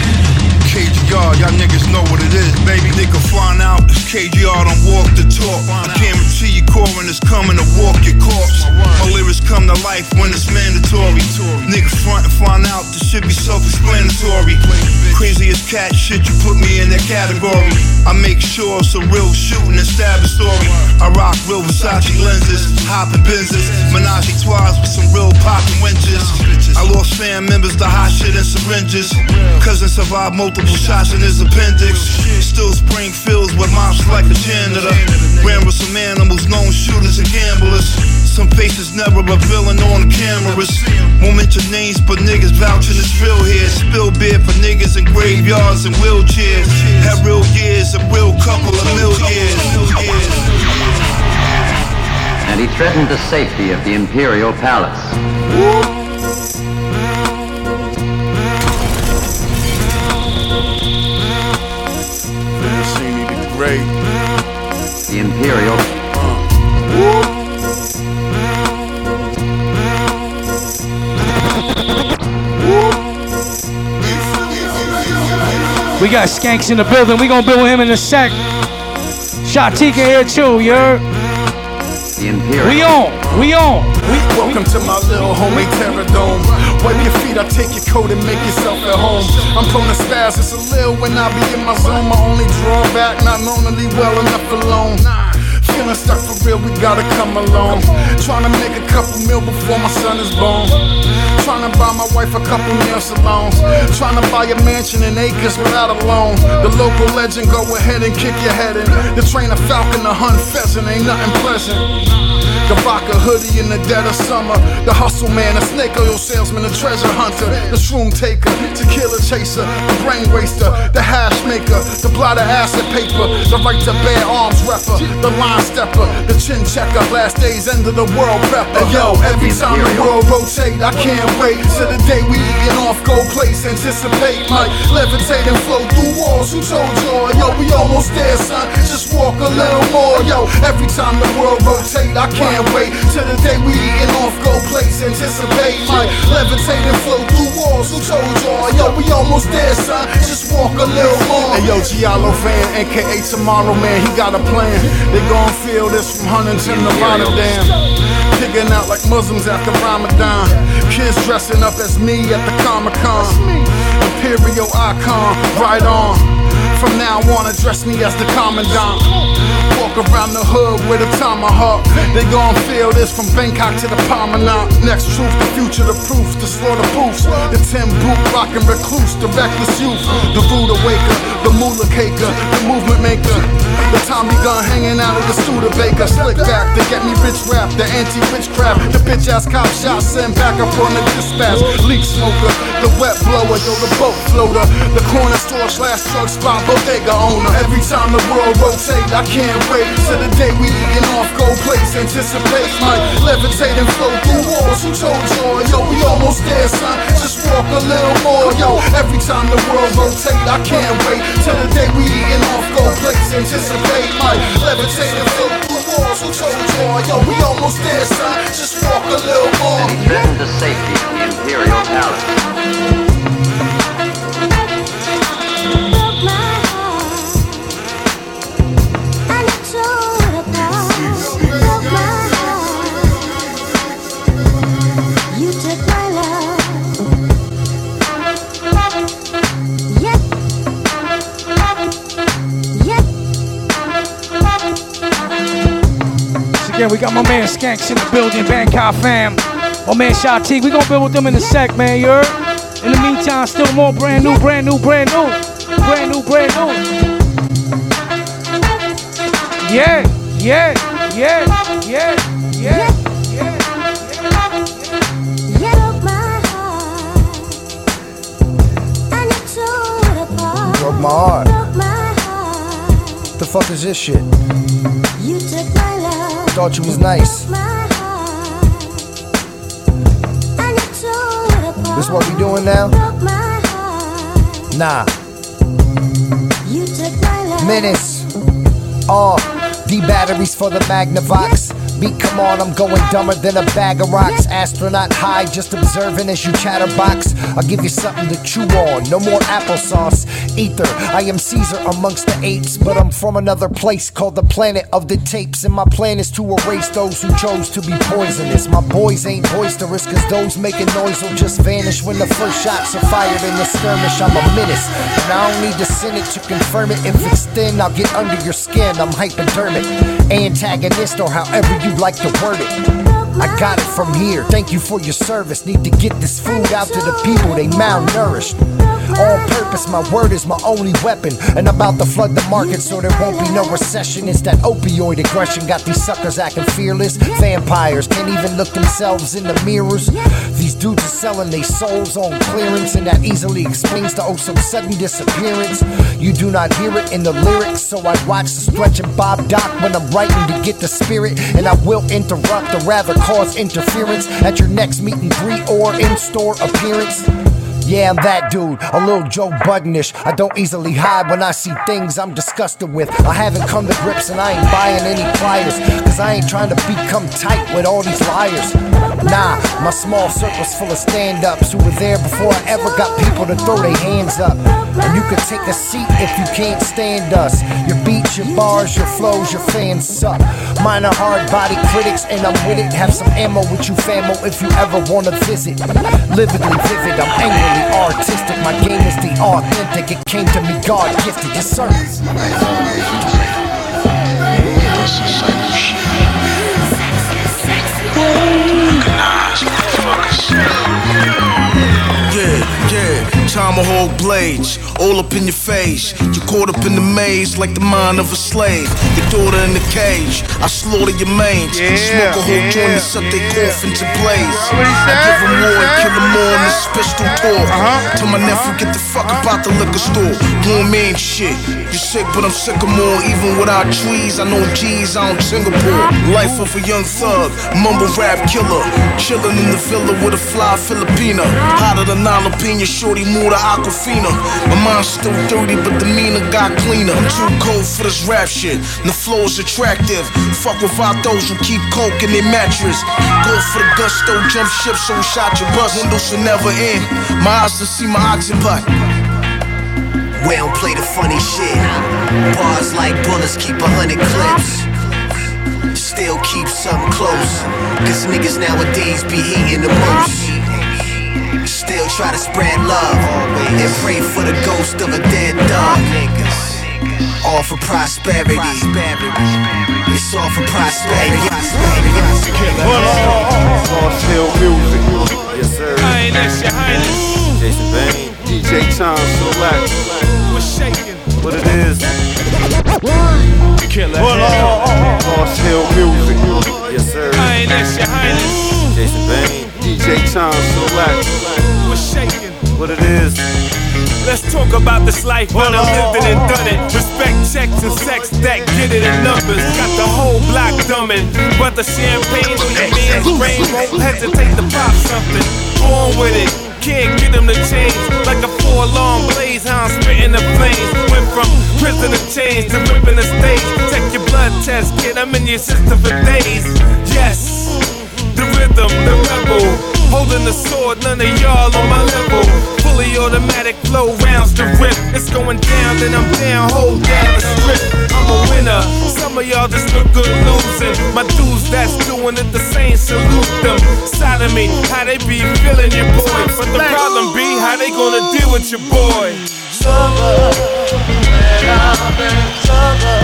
KGR, y'all niggas know what it is, baby. Nigga find out if KGR don't walk the talk. I guarantee you, Corin is coming to walk your corpse. My lyrics come to life when it's mandatory. Nigga front and find out this shit be self-explanatory. Craziest cat shit, you put me in that category. I make sure it's a real shooting and stabbing story. I rock real Versace lenses, hopping Benzes, menage a with some real popping winches. I lost fam members to hot shit and syringes. Cousin survived multiple shots in his appendix. Still spring Springfields with moms like a janitor. Ran with some animals, known shooters and gamblers. Some faces never revealing on the cameras. Won't mention names, but niggas vouching it's real here. Spill beer for niggas in graveyards and wheelchairs. Had real years, a real couple of mil years. and he threatened the safety of the imperial palace. The Great. The imperial We got skanks in the building. We gonna build with him in a sec. Shatike here too, you heard? the imperial We on, we on. Welcome to my little homemade terror dome. Wipe your feet, I take your coat and make yourself at home. I'm prone to spaz, it's a little when I be in my zone. My only drawback, not leave well enough alone. Feeling stuck for real, we gotta come along. Trying to make a couple mil before my son is born. Trying to buy my wife a couple nail salons. Trying to buy a mansion in acres without a loan. The local legend, go ahead and kick your head in. The train a falcon to hunt pheasant ain't nothing pleasant. The vodka hoodie in the dead of summer. The hustle man, a snake oil salesman, a treasure hunter, the shroom taker, tequila chaser, the brain waster, the hash maker, the blotter acid paper, the right to bear arms rapper, the line stepper, the chin checker, last days end of the world prepper. And yo, every time the world rotate, I can't wait till the day we eating off gold plates. Anticipate like levitate and flow through walls. Who told y'all? Yo, we almost there, son. Just walk a little more. Yo, every time the world rotate, I can't can't wait till the day we eating off gold plates. Anticipate my levitating flow through walls. Who told y'all? Yo, we almost there, son. Just walk a little more. Hey yo, Giallo fan, aka Tomorrow Man, he got a plan. They gon' feel this from Huntington to Rotterdam. Pigging out like Muslims after Ramadan. Kids dressing up as me at the Comic Con. Imperial icon, right on. From now on, address me as the commandant. Walk around the hood with a tomahawk. They gon' feel this from Bangkok to the Promenade. Next truth, the future, the proof, the slaughter proofs. The Tim boot rockin' recluse, the reckless youth. The rude awaker, the moolah caker, the movement maker. The Tommy gun hanging out of the Studebaker. Slick back to get me rich rap, the anti witchcraft. The bitch ass cop shot sent back up on the dispatch. Leak smoker, the wet blower, yo, the boat floater. The corner store slash drug spot, bodega owner. Every time the world rotate, I can't wait till the day we eating off gold plates. Anticipate my levitate and flow through walls. Who told y'all? Yo, we almost there, son. Just walk a little more, yo. Every time the world rotate, I can't wait till the day we eating off gold plates. Anticipate my levitate and flow through walls. Who told y'all? Yo, we almost there, son. Just walk a little more. Threatened the safety of the Imperial Palace. Once again, we got my man Skanks in the building, Bankai fam. My man Shatike, we gonna build with them in a sec, man, you heard? In the meantime, still more brand new, brand new, brand new. Brand new, brand new. Yeah, yeah, yeah, yeah, yeah. Yeah. Broke my heart. Broke my heart. What the fuck is this shit? You took my love. Thought you was nice. This what we doing now? Nah. You took my love. Menace. Oh, the batteries for the Magnavox. Beat, come on, I'm going dumber than a bag of rocks. Astronaut high, just observing as you chatterbox. I'll give you something to chew on, no more applesauce. Ether, I am Caesar amongst the apes, but I'm from another place called the planet of the tapes. And my plan is to erase those who chose to be poisonous. My boys ain't boisterous, cause those making noise will just vanish when the first shots are fired in the skirmish. I'm a menace, and I don't need the Senate to confirm it. If it's thin, I'll get under your skin. I'm hypodermic, antagonist, or however you like to word it. I got it from here. Thank you for your service. Need to get this food out to the people, they malnourished. On purpose, my word is my only weapon. And I'm about to flood the market so there won't be no recession. It's that opioid aggression got these suckers acting fearless. Vampires can't even look themselves in the mirrors. These dudes are selling their souls on clearance, and that easily explains the oh so sudden disappearance. You do not hear it in the lyrics, so I watch the stretch stretching Bob Doc when I'm writing to get the spirit. And I will interrupt or rather cause interference at your next meet and greet or in store appearance. Yeah, I'm that dude, a little Joe Buddenish. I don't easily hide when I see things I'm disgusted with. I haven't come to grips and I ain't buying any pliers. Cause I ain't trying to become tight with all these liars. Nah, my small circle's full of stand ups who were there before I ever got people to throw their hands up. And you can take a seat if you can't stand us. Your your bars, your flows, your fans suck. Mine are hard body critics and I'm with it. Have some ammo with you, famo, if you ever wanna visit. Lividly vivid, I'm angrily artistic. My game is the authentic. It came to me God gifted. Yes, sir. Tomahawk blades, all up in your face. You're caught up in the maze like the mind of a slave. Your daughter in the cage, I slaughter your mains. Smoke a whole joint and set their coffin to blaze. I give them war and kill them pistol. Uh-huh. Tell my nephew get the fuck about the liquor store. Don't mean shit. You sick, but I'm sick of more. Even without trees, I know G's out in Singapore. Life of a young thug, mumble rap killer. Chillin' in the villa with a fly Filipina. Hotter than jalapeno, shorty move smoother Aquafina. My mind's still dirty, but the demeanor got cleaner. I'm too cold for this rap shit. The is attractive. Fuck without those who keep coke in their mattress. Go for the gusto, jump ship, so shot your bus. Windows will never end. My eyes to see my occiput. We don't play the funny shit. Bars like bullets keep a hundred clips. Still keep something close. Cause niggas nowadays be hating the most. Still try to spread love and pray for the ghost of a dead dog. All for prosperity. It's all for prosperity. Boss Hill Music. Yes, sir. Highness, your highness. Jaecyn Bayne. DJ Tom Select. What's shaking? What it is. Can't let him Boss Hill Music. Yes, sir. Highness, your highness. Jaecyn Bayne. DJ Tom Select. What's shaking? What it is. Let's talk about this life, but I lived it and done it. Respect checks and sex that get it in numbers. Got the whole block dumbing. But the champagne on your man's brain won't hesitate to pop something. Born with it. Can't get him to change like a four long blaze. How I'm spitting the flames. Went from prison to chains to ripping the stage. Check your blood test, kid. I'm in your system for days. Yes, the rhythm, the rebel. Holding the sword, none of y'all on my level. Fully automatic flow rounds to rip. It's going down, then I'm down, hold down the strip. I'm a winner. Some of y'all just look good losing. My dudes that's doing it the same, salute them. Side of me, how they be feeling your boy. But the problem be how they gonna deal with your boy. Summer, when I've been summer,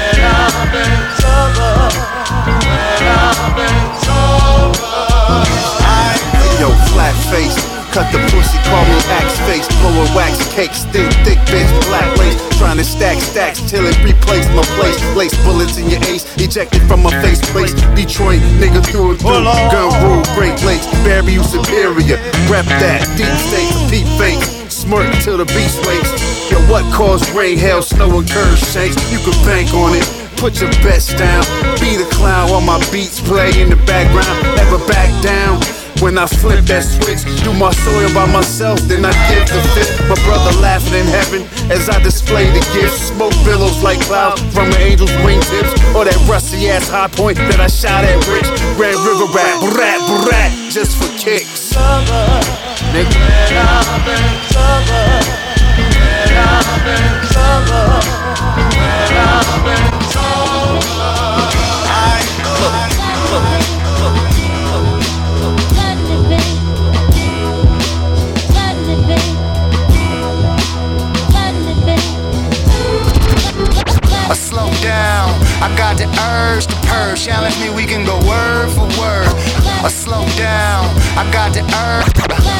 when I've been summer, Yo, flat face. Cut the pussy, call me axe face. Blowing wax cakes, thin, thick bitch, black lace. Trying to stack stacks till it replace my place. Lace bullets in your ace, ejected from my face place. Detroit, nigga through and through. Gun rule, Great Lakes, bury you superior. Rep that, deep state, deep fake. Smirk till the beast wakes. Yo, what caused rain, hail, snow, and curve shakes? You can bank on it. Put your best down. Be the clown while my beats play in the background. Never back down. When I flip that switch, do my soil by myself, then I give the fifth. My brother laughing in heaven as I display the gifts. Smoke billows like clouds from an angel's wingtips, or that rusty ass high point that I shot at Rich. Red River rap, brat, brat, just for kicks. Nigga. I slow down. I got the urge to purge. Challenge me, we can go word for word. I slow down. I got the urge.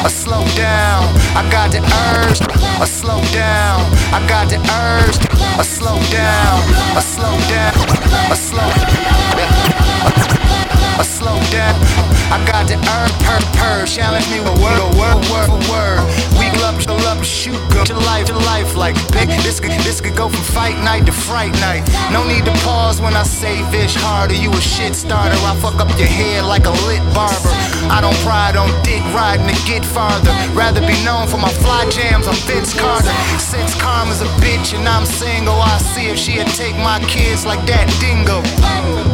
I slow down. I got the urge. I slow down. I got the urge. I slow down. I slow down. I slow down. I got the urge. Pur purge. Challenge me with word, word, word word. We love, love, shoot, go to life, to life like big. This could, this could go from fight night to fright night. No need to pause when I say Vish harder. You a shit starter. I fuck up your head like a lit barber. I don't pride on dick riding to get farther. Rather be known for my fly jams. I'm Vince Carter. Since karma's a bitch and I'm single, I see if she'd take my kids like that dingo.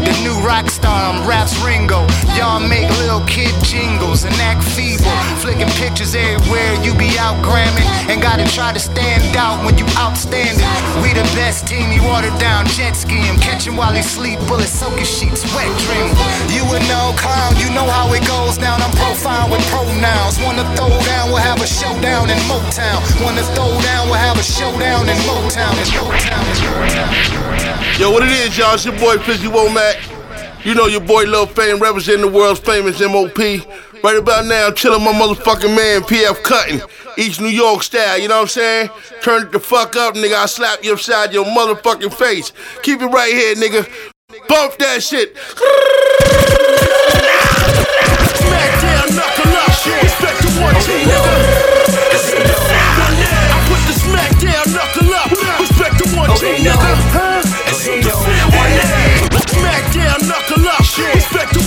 The new rock star, I'm Raps Ringo. Y'all make little kid jingles and act feeble. Flicking pictures everywhere, you be out gramming. And gotta try to stand out when you outstanding. We the best team, you watered down jet ski him. Catch him while he sleep, bullet soaking sheets, wet dream. You would know, clown, you know how it goes down. I'm profiled with pronouns. Wanna throw down, we'll have a showdown in Motown. Wanna throw down, we'll have a showdown in Motown. In Motown, in Motown. Yo, what it is, y'all? It's your boy Fizzy Womack. You know your boy Lil Fame representing the world's famous MOP. Right about now, I'm chilling my motherfucking man PF Cuttin. East New York style, you know what I'm saying? Turn it the fuck up, nigga. I'll slap you upside your motherfucking face. Keep it right here, nigga. Bump that shit. Smackdown, knuckle up, respect to one G, nigga. I put the smackdown, knuckle up, respect to one G, nigga.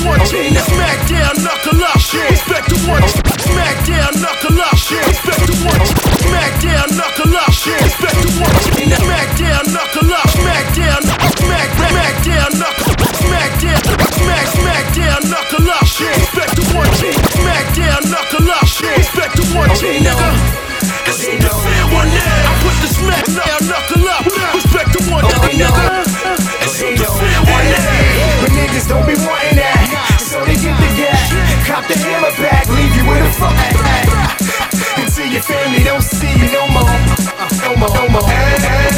one team. Smack down, knuckle up. Respect the one. Smack down, knuckle up. Respect the one. Smack down, knuckle up. Respect the one. Smack down, knuckle up. Smack down, smack, smack down, knuckle. Smack down, smack, smack down, knuckle up. Respect the one team. Smack down, knuckle up. Respect the one team, nigga. This ain't the one now. I put the smack down, knuckle up. Respect the one, nigga. This niggas don't be wanting. With a fuck Until your family don't see you no more. Uh, no more, no more.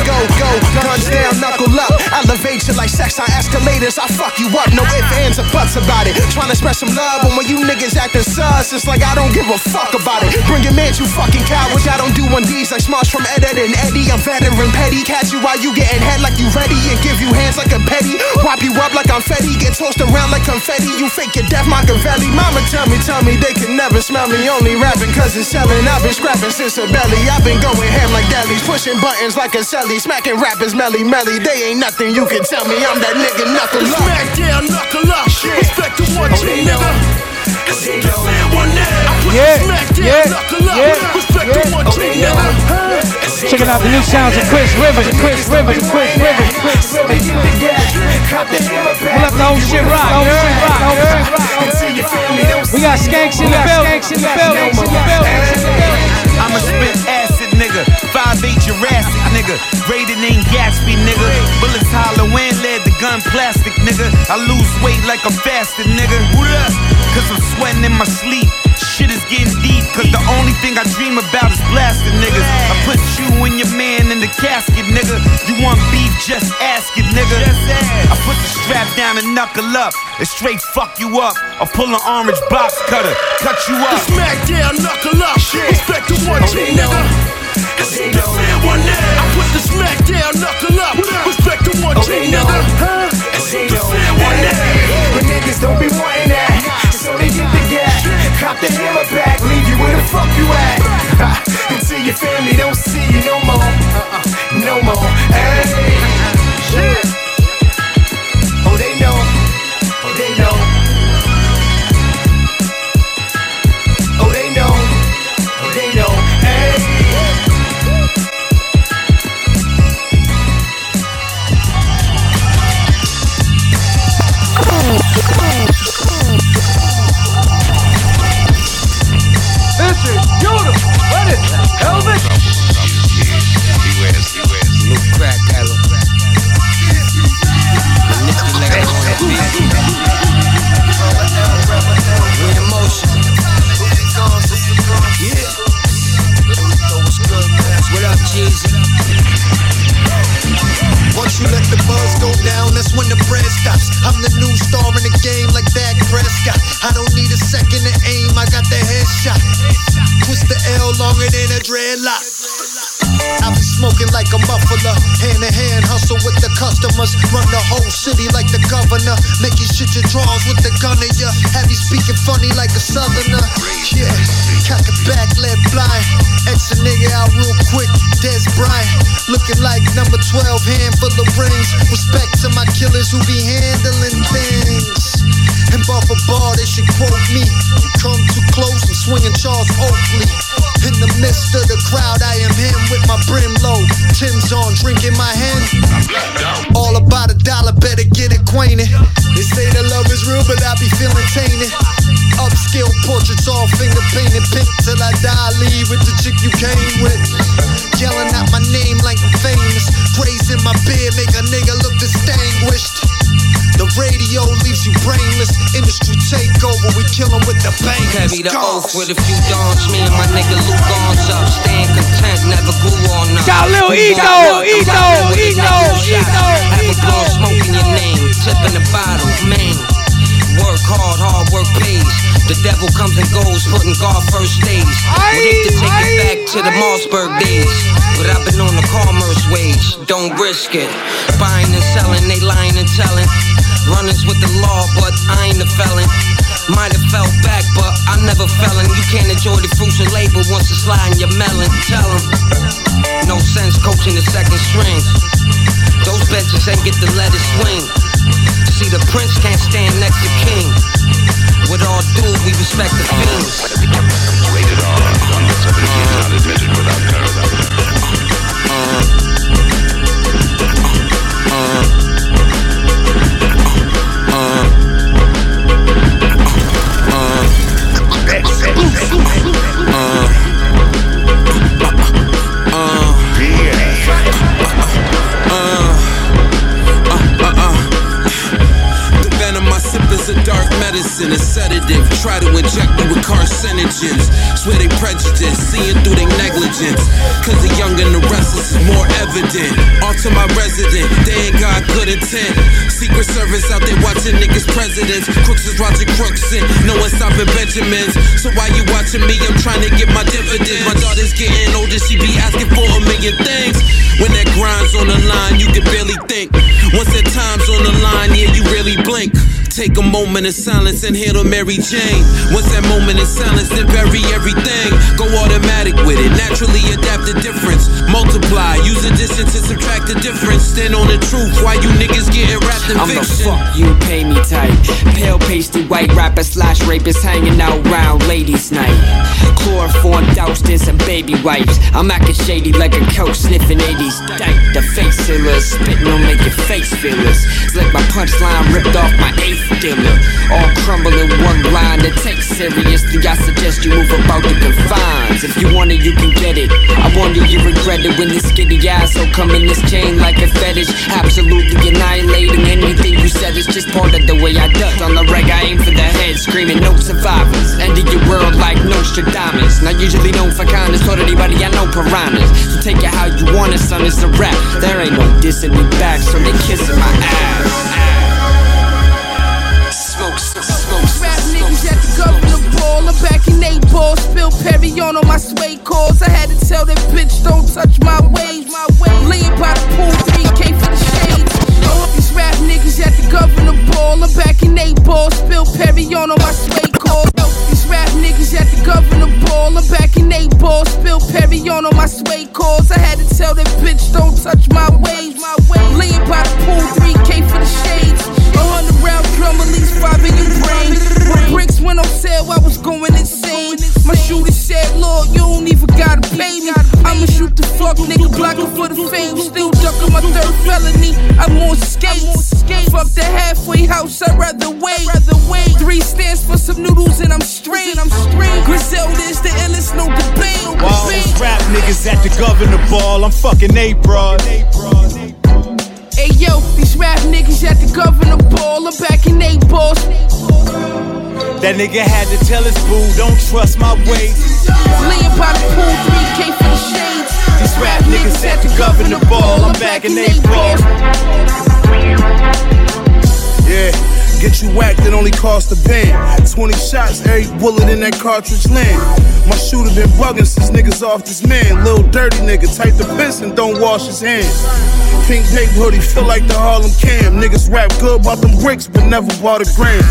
Go, go, guns down, knuckle up. Elevate you like sex on escalators. I fuck you up, no ifs, ands, or buts about it. Trying to spread some love, but when you niggas acting sus, it's like I don't give a fuck about it. Bring your man, you fucking cowards. I don't do one D's like smarts from Ed, Ed and Eddie. I'm veteran petty. Catch you while you getting head like you ready and give you hands like a petty. Whop you up like I'm Fetty. Get tossed around like confetti. You fake your death, Machiavelli. Mama tell me, tell me they can never smell me. Only rapping cause it's selling. I've been scrapping since a belly. I've been going ham like delis. Pushing buttons like a celly. Smacking rappers melly melly. They ain't nothing you can tell me. I'm that nigga knuckle up. Smack down, knuckle up. Respect the one, Oh, they know. Cause he the fan one now. I put Yeah, the smack yeah, knuckle up. yeah, Respect the one, Oh, they know. Checking out the new sounds of Chris Rivers, Chris Rivers, Chris Rivers, Chris So they get the the hammer We back, let the whole shit rock. The whole shit rock. Until your family don't We got skanks in the building, skanks in the building, in the building. I'm a spit acid nigga, 5'8 Jurassic nigga, rated name Gatsby nigga, bullets hollow and lead, the gun plastic nigga. I lose weight like I'm fasting nigga, Cause I'm sweating in my sleep. Shit is getting deep, cause the only thing I dream about is blasting niggas. I put you and your man in the casket, nigga. You want beef, just ask it, nigga. I put the strap down and knuckle up, and straight fuck you up. I pull an orange box cutter, cut you up. Smack down, knuckle up. Shit. Respect the one, they nigga. Know. Cause he the fan one now. I put the smack down, knuckle up. Respect the one, they know. nigga. Cause He they the know. one now. But niggas don't be wanting that. So they get the gat, cop the hammer back, leave you where the fuck you at. *laughs* Until your family don't see think. Once that time's on the line, yeah, you really blink. Take a moment of silence and handle Mary Jane. Once that moment of silence, then bury everything. Go automatic with it, naturally adapt the difference. Multiply, use addition to subtract the difference. Stand on the truth, why you niggas getting wrapped in I'm the fuck you pay me tight. Pale pasty white rapper slash rapist hanging out round ladies' night. Chloroform doused in some baby wipes. I'm acting shady like a coke sniffing 80s dyke. The face sealers spitting on make your face feelers. It's like my punchline ripped off my eighth dealer. All crumble in one line to take seriously. I suggest you move about the confines. If you want it, you can get it. I wonder you regret it when this skinny asshole come in this chain like a fetish. Absolutely annihilating anything you said It's just part of the way I duck. On the reg, I aim for the head, screaming no survivors. Ending your world like Nostradamus. Not usually known for kindness, told anybody I know piranhas. So take it how you want it, son, it's a rap. There ain't no dissing me back, so they kissing my ass. Rap niggas at the governor ball. I'm back in eight ball. Spill Perry on my sway calls. I had to tell that bitch don't touch my waves. My waves. Laying by the pool, 3K for the shades. These rap niggas at the governor ball. I'm back in eight ball. Spill Perry on my sway calls. These rap niggas at the governor ball. I'm back in eight ball. Spill Perry on my sway calls. I had to tell that bitch don't touch my waves. My waves. Laying by the pool, 3K for the shades. A hundred round drum release in your brain. When bricks went on sale, I was going insane. My shooter said, Lord, you don't even gotta pay me. I'ma shoot the fuck nigga, blocking for the fame. Still ducking my third felony. I'm on skates. Fuck the halfway house, I'd rather wait. Three stands for some noodles and I'm straight. I'm straight. Griselda is the illest, no debate. While these rap niggas at the governor ball, I'm fucking A broad. Hey yo, these rap niggas at the governor ball. I'm back in eight balls. That nigga had to tell his boo, don't trust my ways. Laying by the pool, 3K for the shades. These rap niggas at the governor ball, I'm back in eight balls. Yeah, get you whacked, it only cost a pen. 20 shots, every bullet in that cartridge land. My shooter been bugging since niggas off this man. Little dirty nigga, type the piss and don't wash his hands. Pink tape hoodie, feel like the Harlem Cam. Niggas rap good, bought them bricks, but never bought a gram.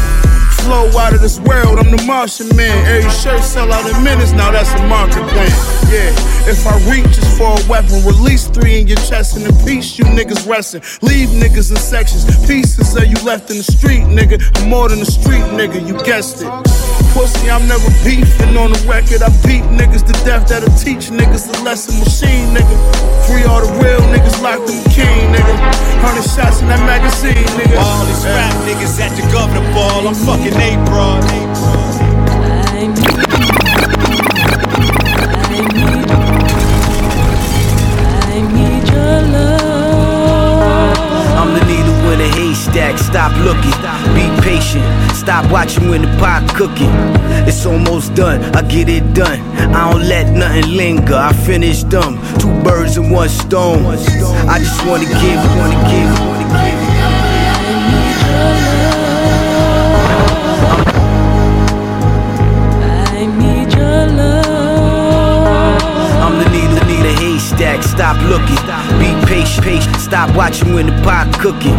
Flow out of this world, I'm the Martian man. Every shirt sell out in minutes, now that's a market plan. Yeah, if I reach it's for a weapon, release three in your chest and in peace, you niggas resting. Leave niggas in sections, pieces of you left in the street, nigga. I'm more than a street nigga, you guessed it. Pussy, I'm never beefing on the record. I beat niggas to death that'll teach niggas the lesson machine, nigga. Free all the real niggas locked in king, nigga. Hundred shots in that magazine, nigga. All these rap niggas at the governor ball, I'm fucking A broad. Stop looking, be patient. Stop watching when the pot cooking. It's almost done. I get it done. I don't let nothing linger. I finish them. Two birds in one stone. I just wanna give, wanna give. Patient. Stop watching when the pot cooking.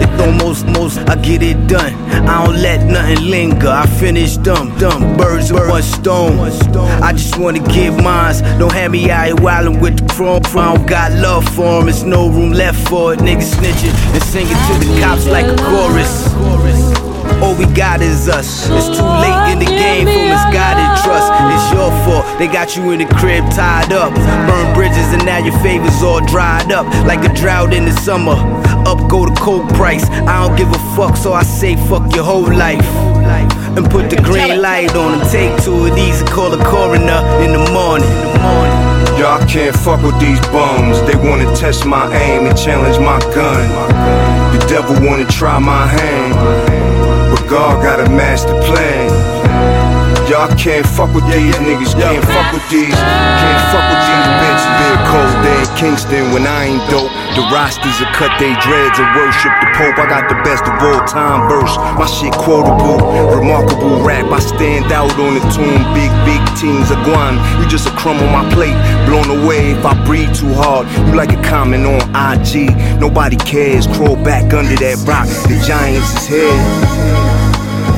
It's almost, most. I get it done. I don't let nothing linger. I finish them, dumb birds with one stone. I just wanna give mines. Don't have me out here wildin' with the chrome. I don't got love for 'em. It's no room left for it. Niggas snitching and singing to the cops like a chorus. All we got is us. It's too late in the game for misguided trust. It's your fault. They got you in the crib tied up. Burn bridges and now your favors all dried up like a drought in the summer. Up go the coke price. I don't give a fuck, so I say fuck your whole life. And put the green light on and take two of these and call a coroner in the morning. Y'all can't fuck with these bums. They wanna test my aim and challenge my gun. The devil wanna try my hand. But God got a master plan. Y'all can't fuck with these niggas, can't fuck with these, can't fuck with these bitches. Big cold day in Kingston when I ain't dope. The rosters are cut they dreads and worship the Pope. I got the best of all time verse. My shit quotable, remarkable rap. I stand out on the tune. Big, big teams are guan. You just a crumb on my plate, blown away if I breathe too hard. You like a comment on IG. Nobody cares. Crawl back under that rock. The Giants is here.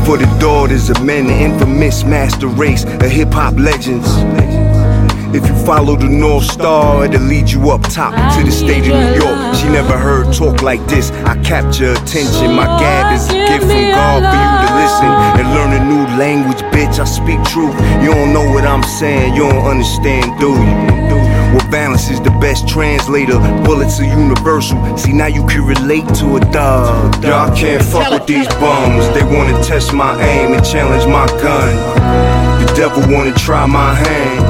For the daughters of men, the infamous master race of hip hop legends. If you follow the North Star, it'll lead you up top to the state of New York. She never heard talk like this. I capture attention. My gab is a gift from God for you to listen and learn a new language, bitch. I speak truth. You don't know what I'm saying, you don't understand, do you? Balance is the best translator. Bullets are universal. See, now you can relate to a dog. Y'all can't fuck with these bums. They wanna test my aim and challenge my gun. The devil wanna try my hand.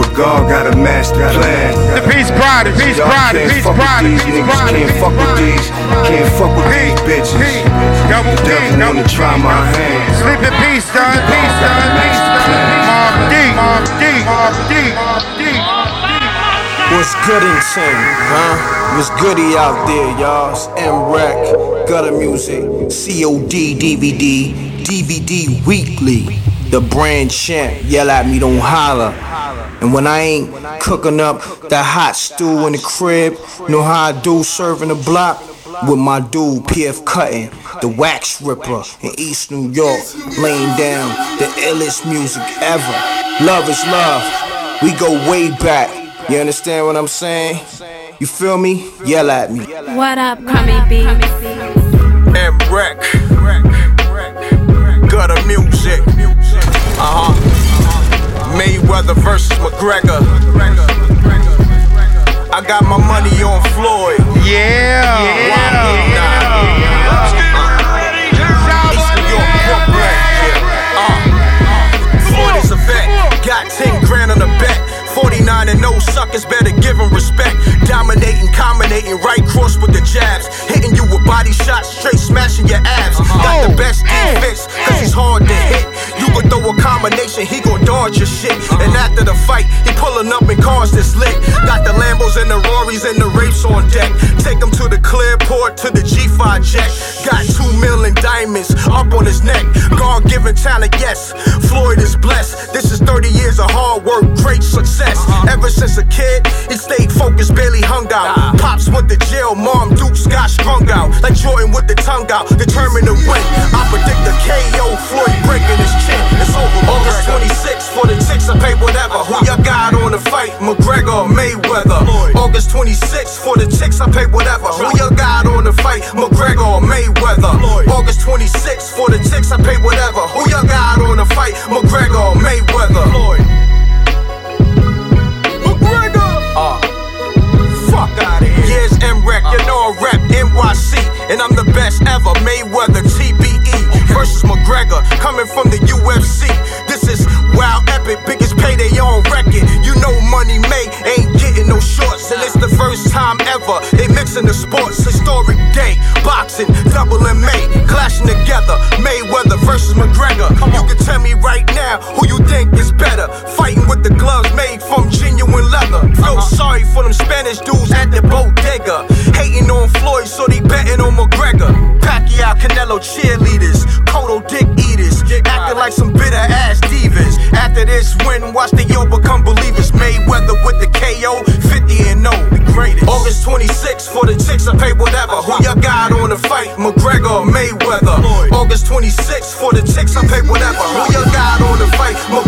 But God got a master plan. The peace pride, the peace pride, the peace pride, the peace pride, can't fuck with these, can't fuck with these bitches. Double D, wanna try my hand. Sleep in peace, son. Peace, son. Peace, son. Mobb Deep, Mobb Deep, Mobb Deep. What's goodington, huh? What's goody out there, y'all? It's M-Reck, Gutter Music, COD DVD, DVD Weekly. The brand champ, yell at me, don't holler. And when I ain't cooking up that hot stew in the crib, know how I do serving the block? With my dude, PF Cuttin, the wax ripper in East New York, laying down the illest music ever. Love is love. We go way back. You understand what I'm saying? You feel me? Yell at me. What up, Crummy B? M Reck. Gutter music. Uh huh. Mayweather versus McGregor. I got my money on Floyd. Yeah. Floyd is a vet. Got 10 grand on the bet. 49 and no suckers better give him respect. Dominating, combinating, right cross with the jabs. Hitting you with body shots, straight smashing your abs. Uh-huh. Got the oh, best defense, cause he's hard to hit. You could throw a combination, he gon' dodge your shit. And uh-huh. after the fight, he pulling up in cars that's lit. Got the Lambos and the Rorys and the Rapes on deck. Take him to the Clearport to the G5 jet. Got two million diamonds A kid, he stayed focused, barely hung out. Pops went to jail, mom Dukes got strung out. Like Jordan with the tongue out, determined to win. I predict the KO, Floyd breaking his chin. It's over. August 26th for the chicks, I pay whatever. Who y'all got on the fight? McGregor or Mayweather? August 26th for the chicks, I pay whatever. Who y'all got on the fight? McGregor or Mayweather? August 26 for the chicks, McGregor, coming from the UFC. This is wild epic, biggest payday on record. You know money made ain't getting no shorts, and it's the first time ever they mixing the sports. Historic day, boxing, double and May, clashing together. Mayweather versus McGregor. You can tell me right now who you think is better. Fighting with the gloves made from genuine leather. Feel uh-huh. sorry for them Spanish dudes at the bodega. Hating on Floyd, so they betting on McGregor. Pacquiao, Canelo cheerleaders, After this win, watch the yo become believers. Mayweather with the KO, 50 and 0, the greatest. August 26 for the chicks, I pay whatever. Who y'all got on the fight? McGregor or Mayweather? August 26 for the chicks, I pay whatever. Who y'all got on the fight? McGregor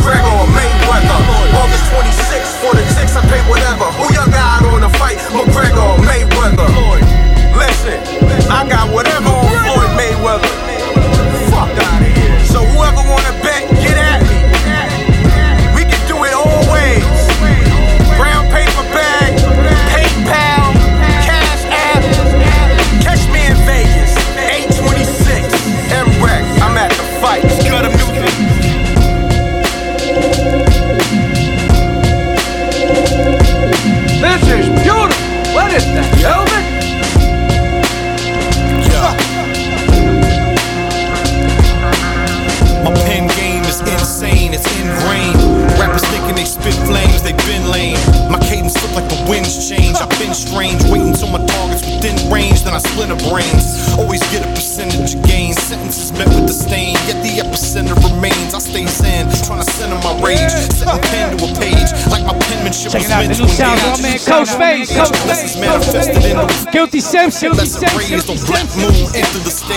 KoshFace. Coach Lessons manifested in the Guilty Simpson. Lessons raised on black moon, enter the stage.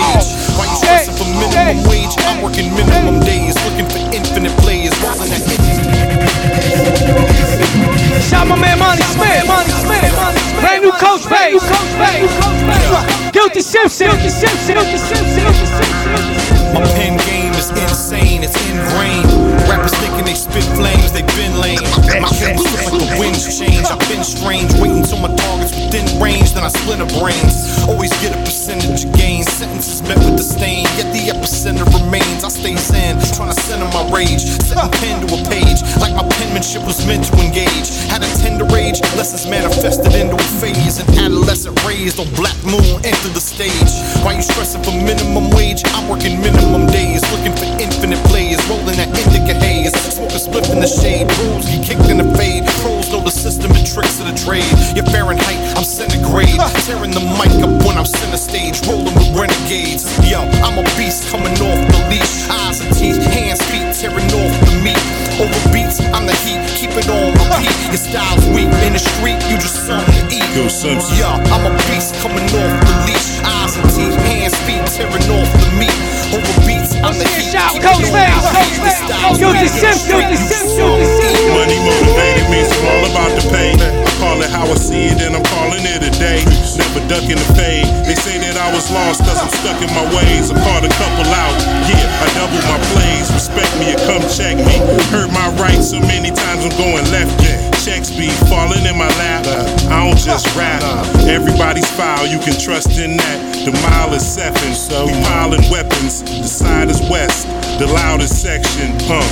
Why you stressing for minimum wage? I'm working minimum days, looking for infinite players, rolling that Shout my man Monty Smith. Monty Smith. Brand new KoshFace. Coach Face. Guilty Simpson. Guilty Simpson. Guilty Simpson. Guilty Simpson. My pen game is insane, it's ingrained. Rappers thinking they spit flames, they been lame. My was like the winds change. I've been strange, waiting till my target's within range, then I split splinter brains. Always get a percentage of gain. Sentences met with disdain, yet the epicenter remains. I stay zen, trying to center my rage. Setting pen to a page, like my penmanship was meant to engage. Had a tender rage, lessons manifested into a phase. An adolescent raised on black moon, enter the stage. Why you stressing for minimum wage? I'm working minimum days, looking for infinite plays, rolling that indica haze. Smoke a split in the shade, rules get kicked in the fade. Pros know the system and tricks of the trade. You're Fahrenheit, I'm centigrade. Tearing the mic up when I'm center stage, rolling with renegades. Yo, I'm a beast coming off the leash. Eyes and teeth, hands, feet, tearing off the meat. Over beats, I'm the heat, keep it on repeat. Your style's weak in the street, you just something to eat. Yo, Yo, I'm a beast coming off the leash. Face. style's Guilty weak in the Simpson. Guilty you Simpson. just something to eat. Money motivated me, so all about the pay. I call it how I see it, and I'm calling it a day. Never ducking the fade. They say that I was lost, cause I'm stuck in my ways. I caught a couple out, yeah, I double my plays. Respect me or come check me. Heard my rights so many times I'm going left, yeah. Checks be falling in my lap. I don't just rap. Everybody's foul, you can trust in that. The mile is seven, so we piling weapons. The side is west, the loudest section, huh?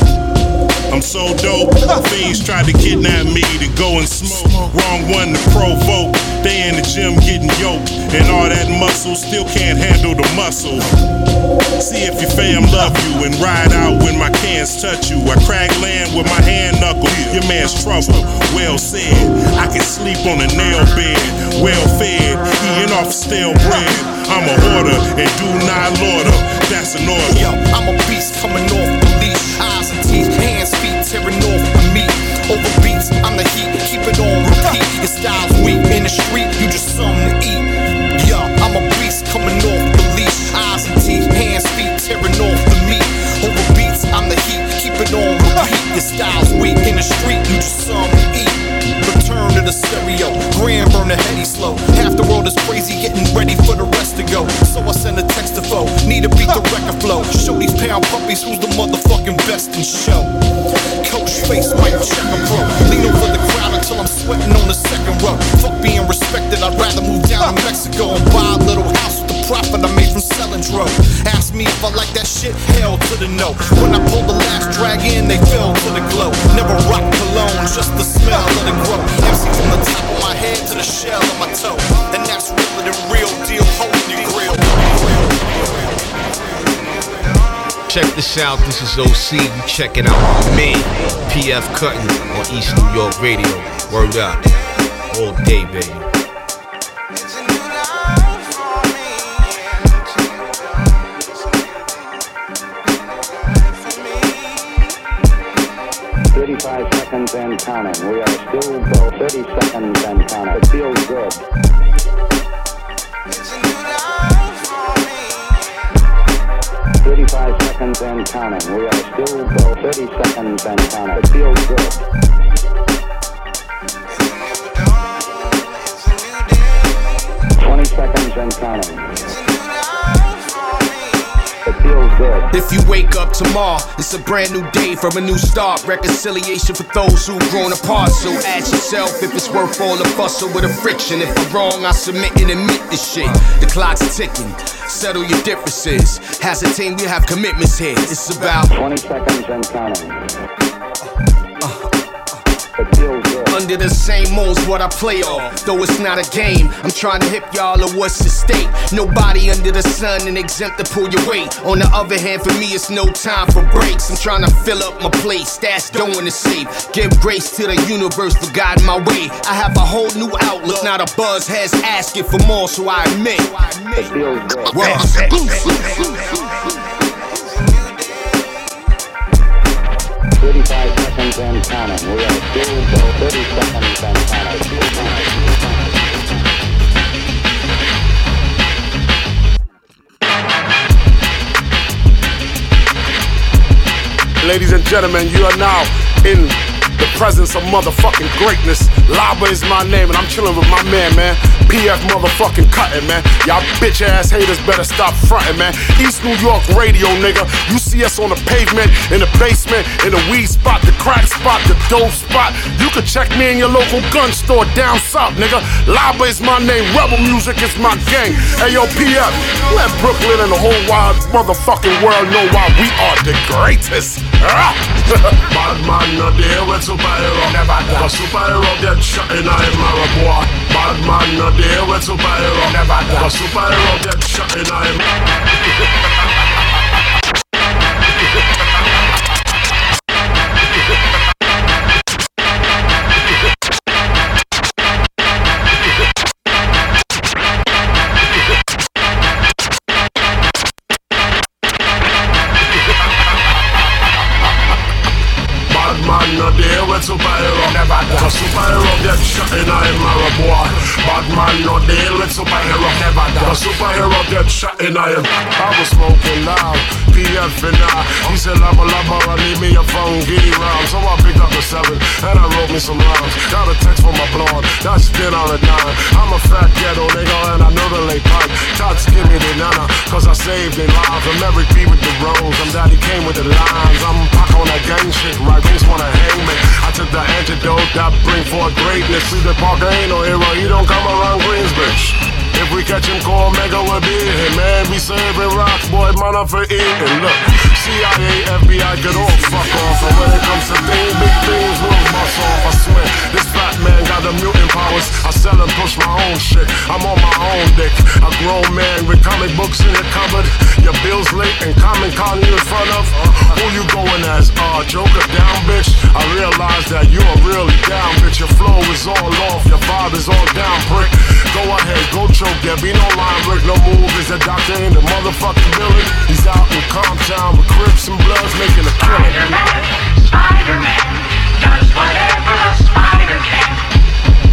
I'm so dope. Fiends tried to kidnap me to go and smoke. Wrong one to provoke. They in the gym getting yoked. And all that muscle still can't handle the muscle. See if your fam love you and ride out when my cans touch you. I crack land with my hand knuckle. Your man's trouble. Well said. I can sleep on a nail bed. Well fed. Eating off stale bread. I'm a hoarder and do not order. That's an order. Yo, I'm a beast coming off the leash. Eyes and teeth, hands, feet, tearing off the meat. Over beats, I'm the heat, keep it on repeat. Your style's weak in the street, you just something to eat. Yo, I'm a beast coming off the leash. Eyes and teeth, hands, feet, tearing off the meat. Over beats, I'm the heat, keep it on repeat. Your style's weak in the street, you just something the stereo, grand burn the heady slow. Half the world is crazy, getting ready for the rest to go. So I send a text to foe, need to beat the record flow. Show these pound puppies who's the motherfucking best in show. KoshFace, mic check a bro. Lean over the crowd until I'm sweating on the second row. Fuck being respected, I'd rather move down to Mexico and buy a little house profit I made from selling. Ask me if I like that shit, hell to the no. When I pulled the last drag in, they fell to the glow. Never rock cologne, just the smell of the grow. MC from the top of my head to the shell of my toe. And that's real deal, your grill. Check this out, this is OC. You checking out my man, PF Cuttin on East New York Radio. Word up. All day, baby. Seconds and counting. We are still go. Thirty seconds and counting. It feels good. Thirty-five seconds and counting. We are still go. Thirty seconds and counting. It feels good. Twenty seconds and counting. Good. If you wake up tomorrow, it's a brand new day from a new start. Reconciliation for those who've grown apart. So ask yourself if it's worth all the bustle with the friction. If I'm wrong, I submit and admit this shit. The clock's ticking. Settle your differences. Has a team, we have commitments here. It's about 20 seconds and counting. It feels good. under the same mold's what I play off. Though it's not a game, I'm trying to hip y'all of what's at stake. Nobody under the sun and exempt to pull your weight. On the other hand, for me, it's no time for breaks. I'm trying to fill up my plate, stash dough in the safe. Give grace to the universe for guiding my way. I have a whole new outlook, not a buzz heads asking for more, so I admit. It feels good. Well, We are still below 30 seconds. Ladies and gentlemen, you are now in the presence of motherfucking greatness. Labba is my name, and I'm chilling with my man, man. PF motherfucking cutting, man. Y'all bitch ass haters better stop fronting, man. East New York radio, nigga. You see us on the pavement, in the basement, in the weed spot, the crack spot, the dope spot. You can check me in your local gun store down south, nigga. Labba is my name. Rebel music is my gang. Hey, yo, PF, let Brooklyn and the whole wide motherfucking world know why we are the greatest. *laughs* Bad man no deal with superhero. Never done. A superhero get shot in a marrow boy Bad man no deal with superhero. Never done. A superhero get shot in a *laughs* no deal with superhero Never A superhero get shot in a boy. Bad man no deal with superhero Never done. A superhero get shot in a I was smoking loud PF and I. He said Labba Labba leave me your phone give me round So I picked up the seven and I wrote me some rhymes Got a text from my blonde. That's still on a dime I'm a fat ghetto nigga and I know the late pipe Tots give me the nana cause I saved their lives. I'm Eric B with the rose. I'm daddy came with the lines. I'm Pac on that gang shit right? Wings wanna hang me. I took the antidote that bring forth greatness. See the Parker ain't no hero. He don't come around Queensbridge if we catch him, call Mega will be him. Man, we serving rocks, boy, man, I'm for eating. Look, CIA, FBI, get all fuck off. And when it comes to things, big things will bust off. I swear, this fat man got the mutant powers. I sell and push my own shit. I'm on my own dick. A grown man with comic books in the cupboard. Your bills late and common calling you in front of. Who you going as? Uh, Joker down, bitch. I realize that you are really down, bitch. Your flow is all off, your vibe is all down, prick. Go ahead, go choke. There be no line break, no move. Is the doctor in the motherfucking building? He's out in Comptown with Crips and Bloods making a killing. Spider-Man does whatever a spider can.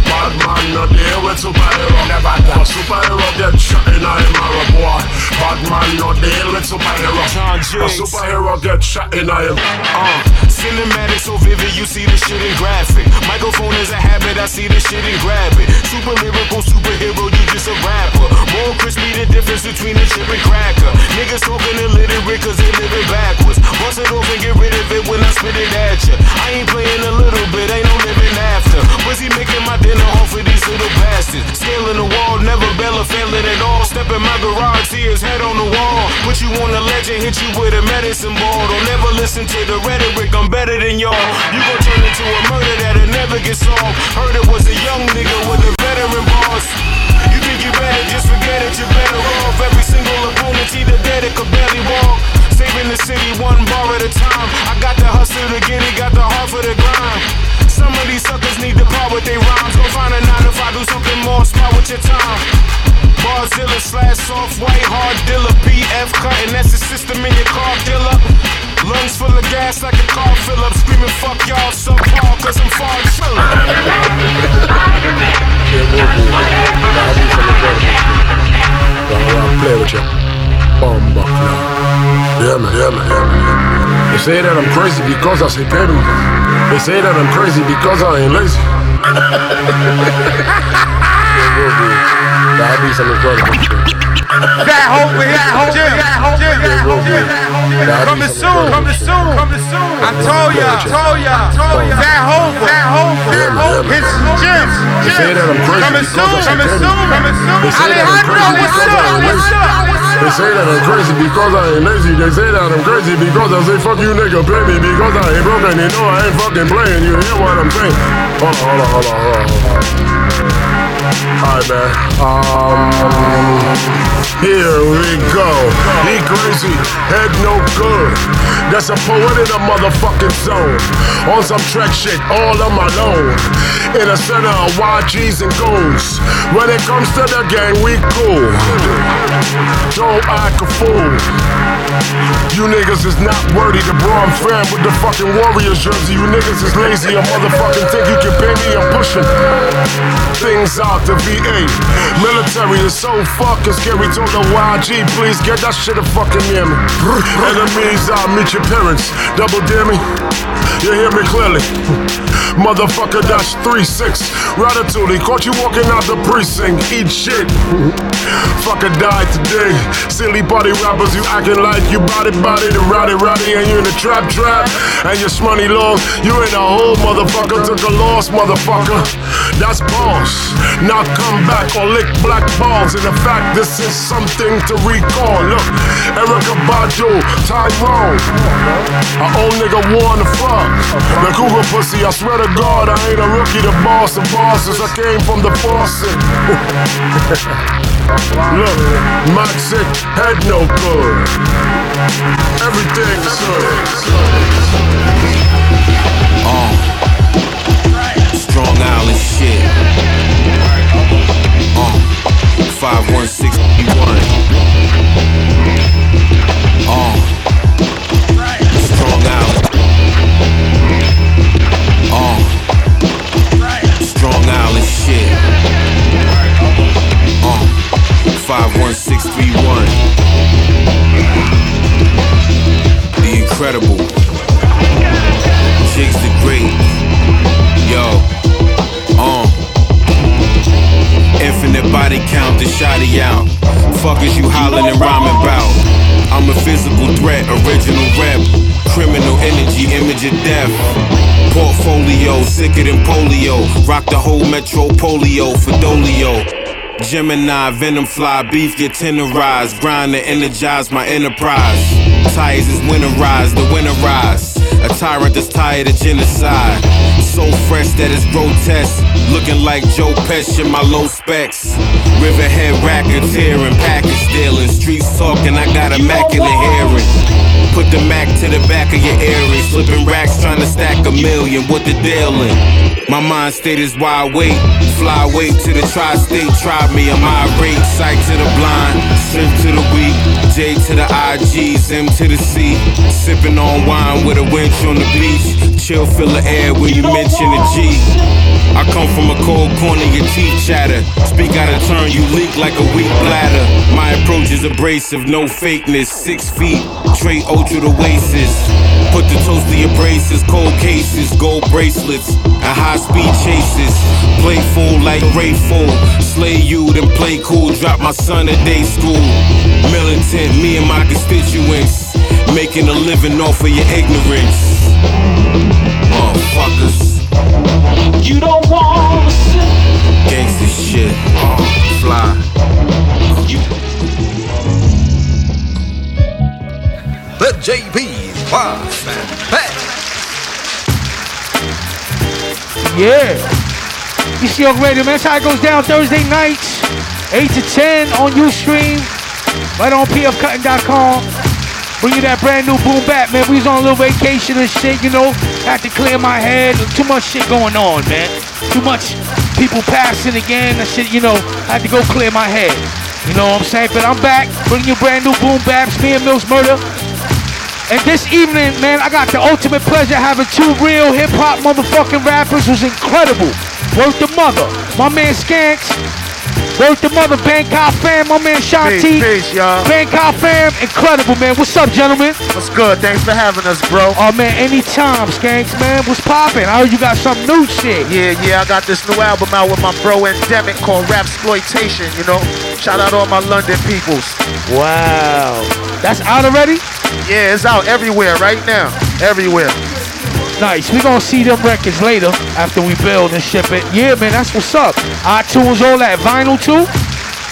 Bad man no deal with superhero Never done A superhero get shot in a marrow boy Bad man no deal with superhero A superhero get shot in a Uh, cinematic so vivid, you see the shit in graphic. Microphone is a habit, I see the shit and grab it. Super lyrical, superhero, you just a rapper. More crispy, the difference between a chip and cracker. Niggas talking illiterate cause they living backwards. Bust it off and get rid of it when I spit it at ya. I ain't playing a little bit, ain't no living after. Busy making my dinner off of these little bastards. Scaling the wall, never Bella failing at all. Step in my garage, see his head on the wall. Put you on a legend, hit you with a medicine ball. Don't ever listen to the rhetoric, I'm better than y'all. You gon' turn into a murder that'll never get solved. Heard it was a young nigga with a veteran boss. You think you better, just forget it, you're better off. Every single opponent either dead or could barely walk. Saving the city one bar at a time. I got the hustle to get it, got the heart for the grind. Some of these suckers need to part with their rhymes. Go find a nine if I do something more, smart with your time. Barzilla slash soft white hard dealer, PF Cuttin, that's the system in your car killer. Lungs full of gas like a car fill up, screaming fuck y'all subpar, cause I'm far. Bomba Yeah, man, yeah, man, yeah, man. They say that I'm crazy because I say petty. They say that I'm crazy because I ain't lazy. *laughs* That'd be some incredible shit. That hope, Jim, that hope, Jim, that hope, Jim, that hope, Jim. Coming soon, coming soon, coming soon. I told ya, told ya, told ya. That hope, that hope, that hope. It's Jim, They say that I'm crazy Coming soon, coming soon, coming soon. Alejandro, what's up, what's up, They say that I'm crazy because I ain't lazy. They say that I'm crazy because I say fuck you nigga, pay me because I ain't broken. You know I ain't fucking playing. You hear what I'm saying? Hold on, hold on, hold on, hold on. Hold on. Alright, man. Um, here we go. He crazy, head no good. That's a poet in a motherfucking zone. On some track shit, all on my own. In the center of YGs and goons. When it comes to the gang, we cool. Don't act a fool. You niggas is not worthy. The bro I'm fan with the fucking Warriors jersey. You niggas is lazy. A motherfucking think you can pay me. I'm pushing things out the VA. Military is so fucking scary. Told the YG, please get that shit a fucking near me. Enemies, I'll meet your parents. Double dare me. You hear me clearly. Motherfucker, that's 3-6. Ratatouille, caught you walking out the precinct. Eat shit. Fucker died today. Silly body rappers, you acting like you body body, the rowdy rowdy, and you in the trap trap. And your money long, you in a hole, motherfucker. Took a loss, motherfucker. That's boss. Now come back or lick black balls. In the fact this is something to recall. Look, Erykah Badu, Tyrone. Our old nigga wanna fuck. The cougar pussy, I swear to God, I ain't a rookie. The boss of bosses, I came from the faucet. Look, Maxic, had no good. Everything's good. Uh, Strong Island shit. Uh, 5161. Uh, Strong. Uh, shit. Uh, 51631. The incredible. Jigs the great. Yo. Body count, the shotty out. Fuck is you hollering and rhyming about? I'm a physical threat, original rep. Criminal energy, image of death. Portfolio, sicker than polio. Rock the whole metro polio, Fidolio. Gemini, venom fly, beef get tenderized. Grind to energize my enterprise. Tires is winterized, the winter rise. A tyrant that's tired of genocide. So fresh that it's grotesque. Looking like Joe Pesci in my low specs. Riverhead racketeering, package stealing. Streets talking, I got immaculate hearing. Put the Mac to the back of your earring. Slipping racks trying to stack a million. What the deal in? My mind state is wide awake. Fly away to the tri state. Try me, I'm irate. Sight to the blind. Strength to the weak. J to the IGs. M to the C. Sipping on wine with a winch on the beach. Chill, fill the air when you mention the G. I come from a cold corner, your teeth chatter. Speak out of turn, you leak like a weak bladder. My approach is abrasive, no fakeness. Six feet, Trey ultra the waistes. Put the toast to your braces, cold cases, gold bracelets, and high speed chases. Playful like grateful. Slay you, then play cool. Drop my son at day school. Militant, me and my constituents. Making a living off of your ignorance. Motherfuckers. You don't want to sit. Gangsta shit. Uh, fly. The JP's Boss and Pat. Yeah. DC York Radio, man. That's how it goes down Thursday nights, 8 to 10 on Ustream, right on pfcutting.com. Bring you that brand new boom back, man. We was on a little vacation and shit, you know. Had to clear my head. Too much shit going on, man. Too much people passing again. That shit, you know. Had to go clear my head. You know what I'm saying? But I'm back, bringing you brand new boom baps. Me and Mills Murder. And this evening, man, I got the ultimate pleasure having two real hip hop motherfucking rappers who's incredible. Worth the mother. My man Skanks Work the mother Bankai fam, my man Shatike. Peace, peace, y'all. Bankai fam, incredible, man. What's up, gentlemen? What's good? Thanks for having us, bro. Oh, man, anytime, Skanks, man. What's poppin'? I heard you got some new shit. Yeah, yeah, I got this new album out with my bro Endemic called Rap Exploitation, you know. Shout out all my London peoples. Wow. That's out already? Yeah, it's out everywhere right now. Everywhere. Nice. We're gonna see them records later after we build and ship it. Yeah, man, that's what's up. iTunes, all that. Vinyl too?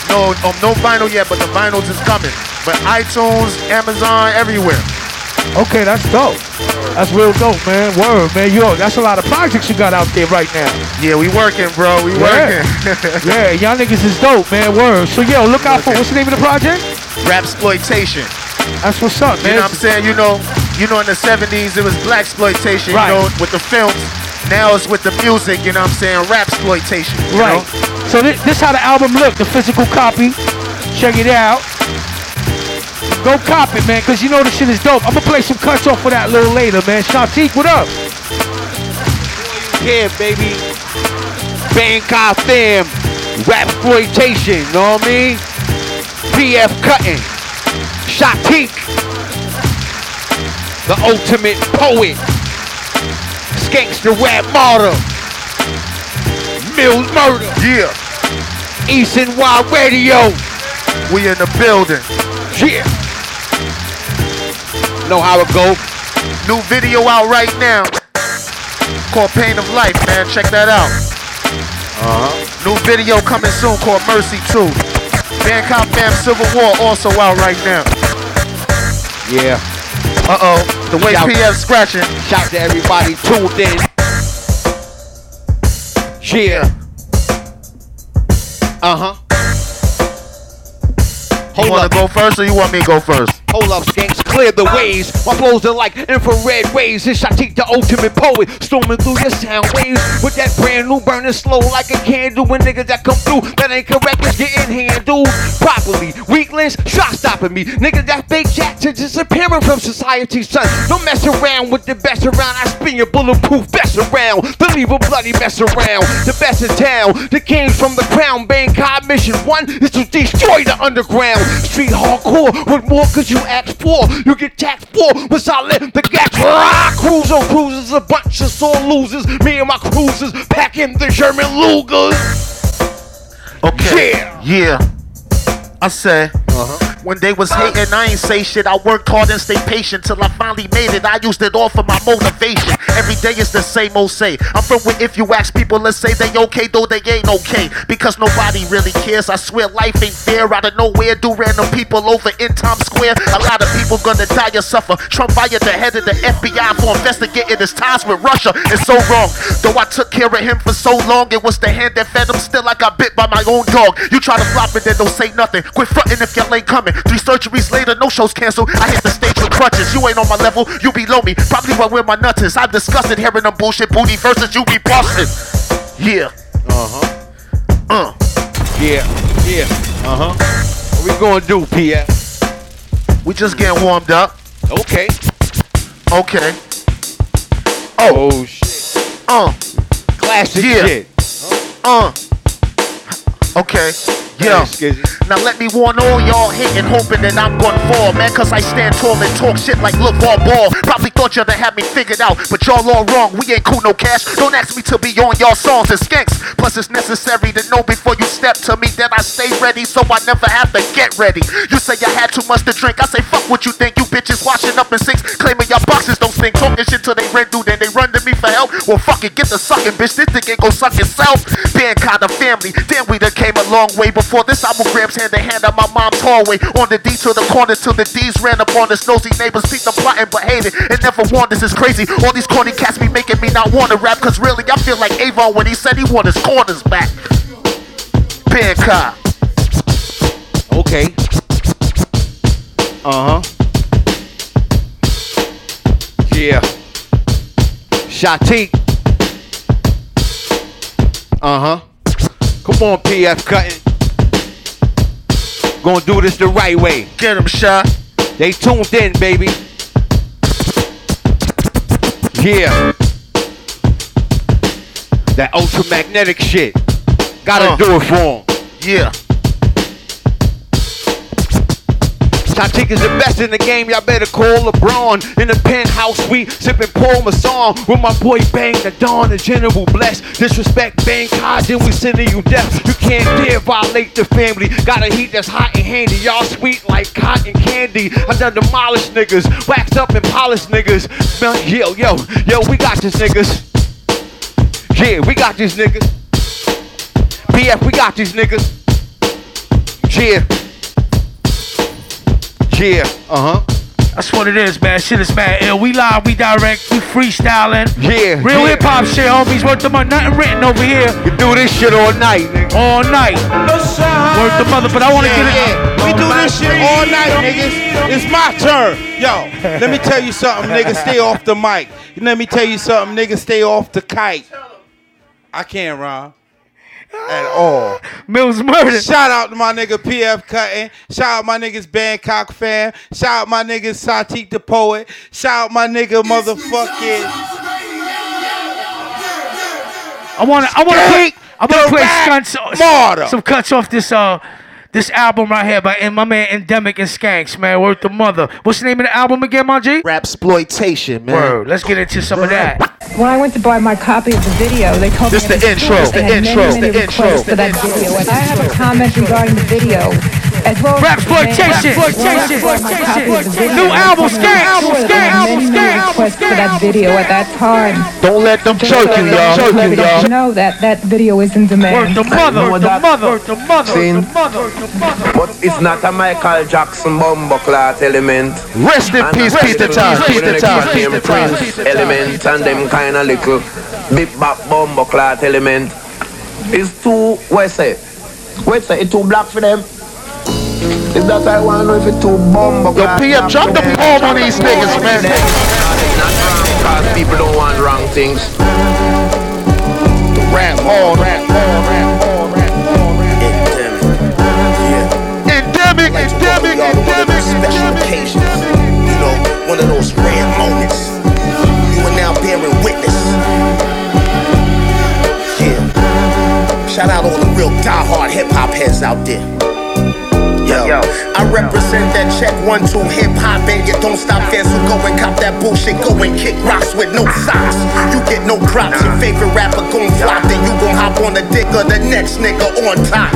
No, um, no vinyl yet, but the vinyls is coming. But iTunes, Amazon, everywhere. Okay, that's dope. That's real dope, man. Word, man. Yo, that's a lot of projects you got out there right now. Yeah, we working, bro. We Yeah. working. *laughs* yeah, y'all niggas is dope, man. Word. So, yo, look out for what's the name of the project? Rap exploitation. That's what's up, man. You know what I'm saying? You know, you know, in the 70s it was black exploitation, Right. you know, with the films. Now it's with the music, you know what I'm saying? Rap exploitation. Right. know? So this, this how the album look, the physical copy. Check it out. Go cop it, man, cause you know the shit is dope. I'm gonna play some cuts off for that a little later, man. Shatike, what up? Yeah, baby. Bankai fam. Rap exploitation, You know what I mean? PF Cuttin. Shatike. The ultimate poet. Skanks the rap martyr. Mills murder. Yeah. East and Wild Radio. We in the building. Yeah. Know how it go. New video out right now. Called Pain of Life, man. Check that out. Uh-huh. New video coming soon called Mercy 2. Bankai Fam Civil War also out right now. Yeah. Uh-oh. The way Shout- PF scratching. Shout to everybody tuned in. Yeah. Uh-huh. You Hold wanna up. go first or you want me to go first? Hold up, skanks, clear the ways. My flows are like infrared rays. This I take the ultimate poet, storming through your sound waves with that brand new burning slow like a candle. When niggas that come through that ain't correct is getting handled properly. Weaklings, shot stopping me. Niggas that fake chat to disappearing from society's son. Don't mess around with the best around. I spin your bulletproof best around. To leave a bloody mess around. The best in town, the kings from the crown. Bankai mission one is to destroy the underground. Street hardcore with more cause you ask for. You get taxed for once I let the gas rock. Cruise on cruises, a bunch of sore losers. Me and my cruisers packing the German Lugers. Okay. Yeah. I said, when they was hating, I ain't say shit. I worked hard and stayed patient till I finally made it. I used it all for my motivation. Every day is the same old say. I'm from where if you ask people, let's say they okay, though they ain't okay. Because nobody really cares. I swear life ain't fair. Out of nowhere, do random people over in Times Square. A lot of people gonna die or suffer. Trump fired the head of the FBI for investigating his ties with Russia. It's so wrong. Though I took care of him for so long, it was the hand that fed him. Still, I got bit by my own dog. You try to flop it, then don't say nothing. Quit fronting if y'all ain't coming. Three surgeries later, no shows canceled. I hit the stage with crutches. You ain't on my level, you below me. Probably why where my nuts is. I'm disgusted hearing them bullshit booty versus you be busting. Yeah. Uh-huh. Uh. Yeah. Yeah. Uh-huh. What we gonna do, PF? We just getting warmed up. Okay. Okay. Oh, shit. Uh. Classic Yeah. shit. Uh. Okay. Yeah. Now let me warn all y'all hating, hoping that I'm gonna fall, man. Cause I stand tall and talk shit like LaVar Ball. Ball. Probably thought y'all had me figured out, but y'all all wrong. We ain't cool, no cash. Don't ask me to be on y'all songs and skanks. Plus, it's necessary to know before you step to me that I stay ready, so I never have to get ready. You say I had too much to drink. I say, fuck what you think. You bitches washing up in sinks, claiming your boxes don't stink. Talking shit till they rent through, then they run to me for help. Well, fuck it, get the sucking, bitch. This dick ain't go suck itself. Band kind of family. Damn, we done came a long way before this album grabs hand in hand on my mom's hallway. On the D to the corner till the D's ran up on us. Nosy neighbors beat the plotting but hated and never warned. This is crazy. All these corny cats be making me not want to rap. Cause really, I feel like Avon when he said he want his corners back. Bankai. Okay. Uh huh. Yeah. Shatike. Uh huh. Come on, PF Cuttin. Gonna do this the right way. Get him shot. They tuned in, baby. Yeah. That ultramagnetic shit. Gotta Uh. do it for 'em. Yeah. Tatik is the best in the game, y'all better call LeBron. In the penthouse suite, sipping Paul Masson. With my boy Bang, the Dawn, the General Bless. Disrespect Bankai, then we sending you death. You can't dare violate the family. Got a heat that's hot and handy. Y'all sweet like cotton candy. I done demolished niggas, waxed up and polished niggas. Yo, yo, yo, we got this niggas. Yeah, we got these niggas. PF, we got these niggas. Yeah. Yeah, uh huh. That's what it is, man. Shit is mad ill. We live, we direct, we freestyling. Yeah. Real yeah. hip hop shit, homies. Worth the money. Nothing written over here. We do this shit all night, nigga. All night. Worth the mother, but I want to Yeah, get it. yeah. We do this shit all night, niggas. It's my turn. Yo, let me tell you something, nigga. Stay off the mic. Let me tell you something, nigga. Stay off the kite. I can't rhyme at all. *laughs* Mills murder. Shout out to my nigga PF Cuttin. Shout out my niggas Bankai fam. Shout out my niggas Shatike the Poet. Shout out my nigga motherfucking. I want to. I want to Skate play. I want to the play rap stunts, martyr. some cuts off this uh this album right here by my man Endemic and Skanks, man. Worth the mother. What's the name of the album again, my G? Rap exploitation, man. Word. Let's get into some of that. When I went to buy my copy of the video, they told This me the at intro, store the they had intro, many, many the intro, requests for that video. And I have a comment regarding the video, as well Rap exploitation. When I went to buy my copy of the video, New album, told me Skank, at album, store that Skank, they had album, many, Skank, many album, for that video at that time. Don't let them Just choke you, that y'all. Choke you, y'all. know that that video is in demand. Worth the mother. Worth the mother. Worth the mother. Seen. The mother. Worth the mother. But it's not a Michael Jackson bomber clot element. Rest in peace, Peter Tosh, Peter Tosh, Peter Tosh, Prince Peter Tosh. element and them kind of little big bop bomber clot element. It's too, what say? What say? It's too black for them. Is that I want to know if it's too bomber Yo, clot? PM, drop the palm on these niggas, man. Not wrong, cause people don't want wrong things. Rap hard, rap hard, rap hard, rap hard, Endemic, endemic, endemic, special occasions. You know, one of those rare moments. You are now bearing witness. Yeah. Shout out all the real diehard hip hop heads out there. Yo, I represent that check one two hip hop and you don't stop fans who go and cop that bullshit, go and kick rocks with no socks. You get no props, your favorite rapper gon' flop, then you gon' hop on the dick of the next nigga on top.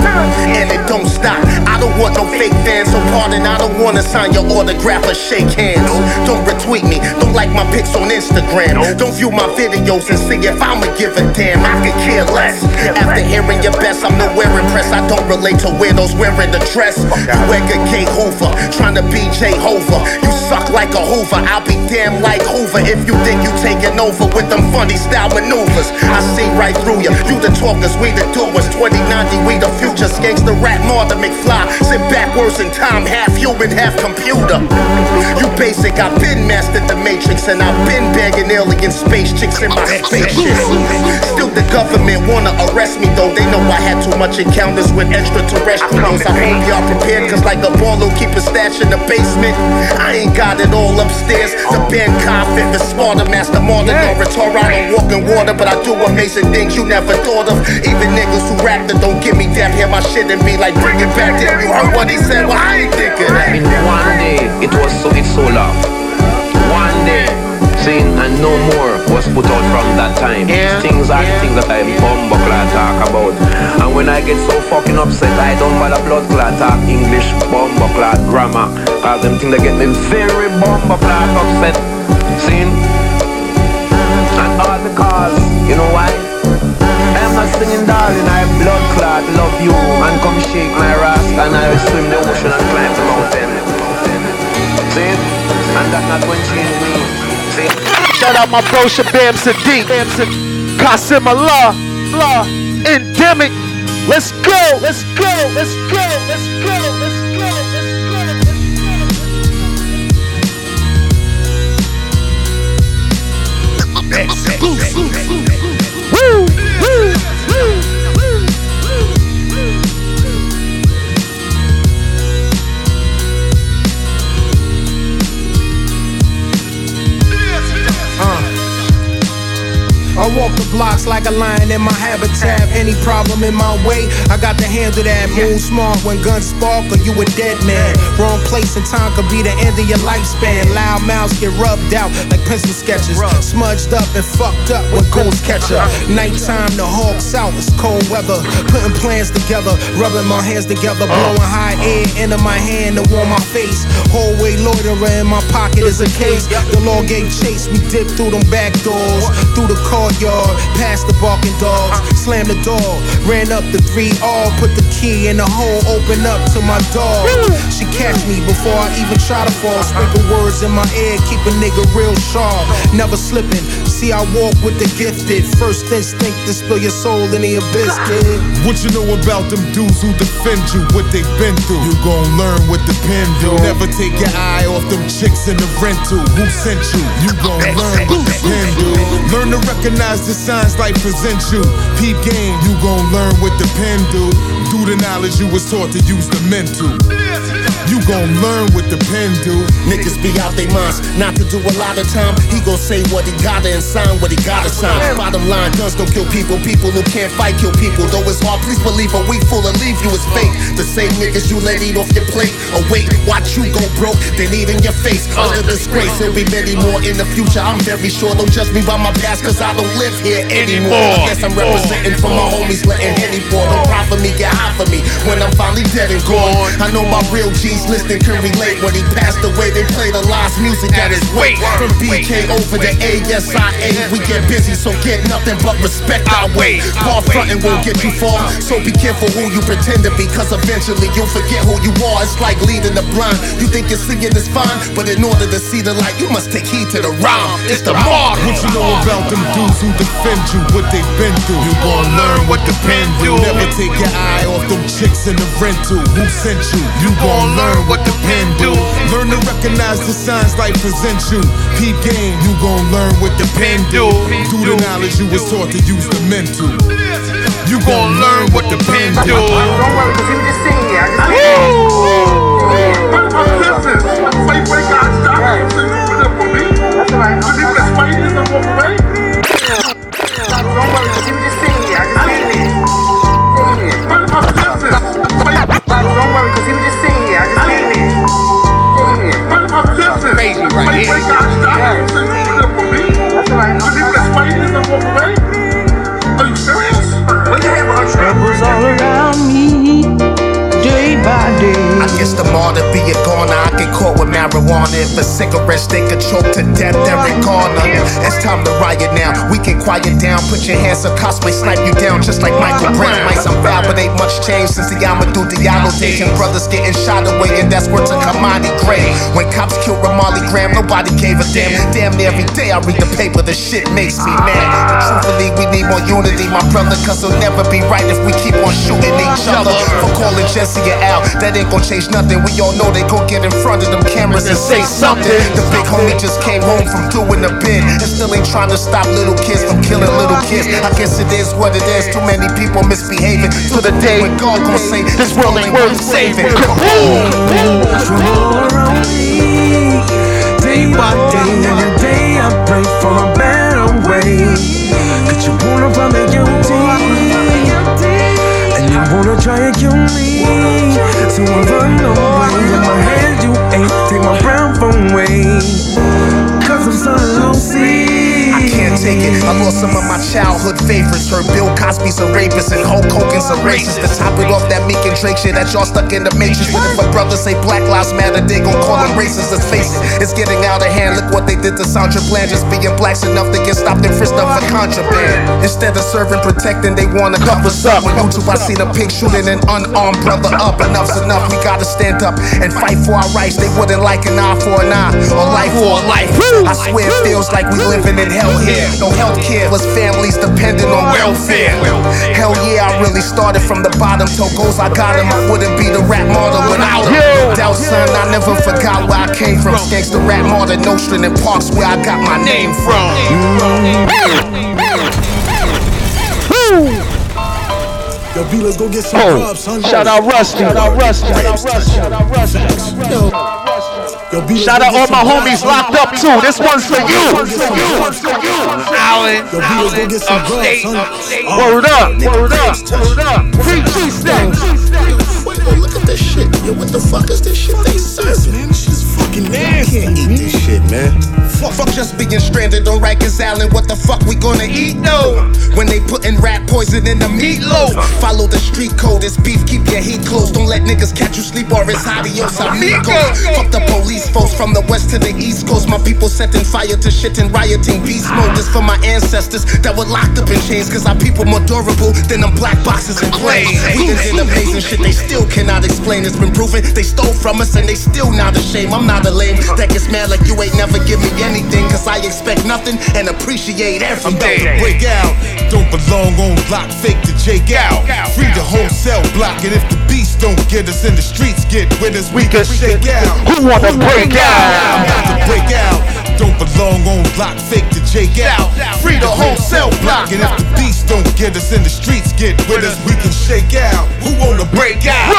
And it don't stop. I don't want no fake fans, so pardon, I don't wanna sign your autograph or shake hands. Don't retweet me, don't like my pics on Instagram. Don't view my videos and see if I'ma give a damn. I could care less. After hearing your best, I'm nowhere impressed. I don't relate to weirdos wearing the dress. You Edgar K. Hoover, trying to be Jehovah. You suck like a Hoover, I'll be damn like Hoover if you think you taking over with them funny style maneuvers. I see right through you. You the talkers, we the doers. 2090, we the future. Skanks the rat, Martha McFly. Sit backwards in time, half human, half computer. You basic, I've been mastered the matrix, and I've been bagging alien space chicks in my spaceship. Still, the government wanna arrest me, though. They know I had too much encounters with extraterrestrials. I hope y'all prepared, cause like a baller, keep a stash in the basement. I ain't got it all upstairs. The oh. band confident, the smarter, master martyr, no retard. I don't walk in water, but I do amazing things you never thought of. Even niggas who rap that don't give me that, hear my shit and be like, bring it back. Damn, you heard what he said? Well, I ain't thinking that. In one day, it was so it's so long. One day, seen and no more was put out from that time. These things are the things that I bumbuckler talk about. And when I get so fucking upset, I don't bother blood clot talk English bumbuckler grammar. Cause them things that get me very bumbuckler upset. Seen? And all the because, you know why? I'm not singing darling, I blood clot, love you And come shake my rasta and I swim the ocean and climb the mountain See? And that's not going to change me See? Shout out my bro Shabam Sadiq, Qasim Allah, Allah, Endemic. Let's go, let's go, let's go, let's go, let's go, let's go. Woo, woo, woo, I walk the blocks like a lion in my habitat. Any problem in my way, I got to handle that. Move smart when guns spark or you a dead man. Wrong place and time could be the end of your lifespan. Loud mouths get rubbed out like pencil sketches. Smudged up and fucked up when ghosts catch her. Uh-huh. Nighttime, the hawks out, it's cold weather. Putting plans together, rubbing my hands together, uh. blowing high air into my hand to warm my face. Hallway loiterer in my pocket is a case. The law gave chase, we dip through them back doors, through the courtyard, past the barking dogs, slammed the door, ran up the three R, put the key in the hole, open up to my dog. She catch me before I even try to fall. Sprinkle words in my ear, keep a nigga real sharp, never slipping. See, I walk with the gifted. First instinct to spill your soul in the abyss, kid. What you know about them dudes who defend you, what they been through? You gon' learn what the pen do. Never take your eye off them chicks in the rental. Who sent you? You gon' learn what the pen do. Learn to recognize the signs life presents you. Peep game, you gon' learn what the pen do. Do the knowledge you was taught to use the mental. You gon' learn what the pen do. Niggas be out they minds, not to do a lot of time. He gon' say what he gotta and sign what he gotta sign. Bottom line, guns don't kill people. People who can't fight kill people. Though it's hard, please believe a week full of leave you is fake. The same niggas you let eat off your plate. Wait, watch you go broke. They need in your face. Under disgrace, there'll be many more in the future. I'm very sure. Don't judge me by my past, cause I don't live here anymore. I guess I'm representing for my homies, letting Henny pour. Don't cry for me, get high for me. When I'm finally dead and gone, I know my real G's listening can relate. When he passed away, they play the last music at his weight. From BK over to ASIA, we get busy, so get nothing but respect our way. Bar frontin' won't get you far, so be careful who you pretend to be, cause eventually you'll forget who you are. It's like leading the blind. You think you're seeing is fine, but in order to see the light, you must take heed to the rhyme. It's the mark. What you know about them dudes who defend you, what they've been through? You gon' learn what the pen do. Never take your eye off them chicks in the rental. Who sent you? You gon' learn what the pen do. Learn to recognize the signs life presents you. Peep game, you gon' learn what the pen do. Do the knowledge you was taught to use the mental. You gon' learn what the pen do. Don't worry, cause you just seen me. I just. Listen, wait, wait, God, stop. Put up for me. That's alright. You leave this fight and then walk away. Don't worry, cause you just seen fight and day. I the to be a goner, I get caught with marijuana. If a cigarettes they could choke to death every corner. It's time to riot now. We can quiet down. Put your hands up, cosplay, snipe you down just like Michael Brown. Might some foul, but ain't much change since the Amadou Diallo days. And brothers getting shot away, and that's where to Kimani Gray. When cops killed Ramarley Graham, nobody gave a damn. Damn every day I read the paper, the shit makes me mad. But truthfully, we need more unity, my brother, cause it'll never be right if we keep on shooting each other. For calling Jesse and Al, that ain't gonna change nothing. We all know they gon' get in front of them cameras and say something. The big homie just came home from doing the bid and still ain't trying to stop little kids from killing little kids. I guess it is what it is. Too many people misbehaving to the day when God gon' say this world ain't worth saving. Day by day, every day I pray for a better way. Cause you wanna find wanna try and kill me. So I run away, in my head you ain't take my brown phone away. Take it. I lost some of my childhood favorites. Heard Bill Cosby's a rapist and Hulk Hogan's a racist. To top it off that Meek and Drake shit that y'all stuck in the matrix. What if a brother say Black Lives Matter? They gon' call them racist. Let's face it, it's getting out of hand. Look what they did to Sandra Bland. Just being black's enough to get stopped and frisked up for contraband. Instead of serving, protecting, they wanna cover us up. On YouTube, I see the pig shooting an unarmed brother up. Enough's enough. We gotta stand up and fight for our rights. They wouldn't like an eye for an eye or life for a life. I swear it feels like we living in hell here. No health care, was families dependent on welfare. Hell yeah, I really started from the bottom. Told goals I got him, I wouldn't be the rap model without him. Doubt son, I never forgot where I came from. Skanks the rap model, Nostrand and Parks, where I got my name from. Yo, B, let's go get some Oh, grub, son. shout out Rusty. Shout out Rusty. Shout out Rusty. Shout out Rusty. Yo. Shout out all my homies locked up too. This one's for you. For you. For you. Allen, Allen, upstate, upstate. Word up, word up, word up. Free cheese snacks. Yo, look at this shit. Yo, what the fuck is this shit they serving? Fucking nasty. I can't eat this shit, man. Fuck, fuck just being stranded on Rikers Island. What the fuck we gonna eat though? When they putting rat poison in the meatloaf. Follow the street code. It's beef. Keep your heat close. Don't let niggas catch you sleep or it's adios amigos. Fuck the police folks from the west to the east coast. My people setting fire to shit and rioting beast mode. This for my ancestors that were locked up in chains. Cause our people more durable than them black boxes and planes. We did amazing shit they still cannot explain. It's been proven they stole from us and they still not ashamed. I'm not a lame that gets mad like you ain't never give me anything. Cause I expect nothing and appreciate I'm about to break out. Don't belong on block, fake to Jake out. Free the whole cell block, and if the beast don't get us in the streets, get with us, we can shake out. Who wanna break out? I'm about to break out. Don't belong on block, fake to Jake out. Free the whole cell block, and if the beats don't get us in the streets, get with us, we can shake out. Who wanna break out?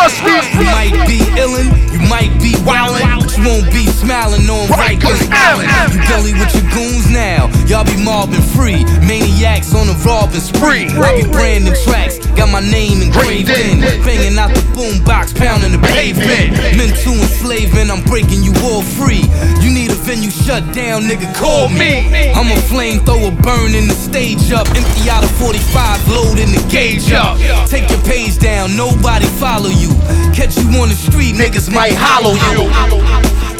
You might be illin', you might be wildin', but you won't be smiling on Rikers Island. You gully with your goons now, y'all be mobbing free. Maniacs on a robbing spree. I be branding tracks, got my name engraved in. Banging out the boombox, pounding the pavement. Mental enslavement, I'm breaking you all free. You need a venue shut down, nigga, call me. I'm a flamethrower burning the stage up. Empty out a 45, loading the gauge up. Take your page down, nobody follow you. Catch you on the street, niggas might hollow you.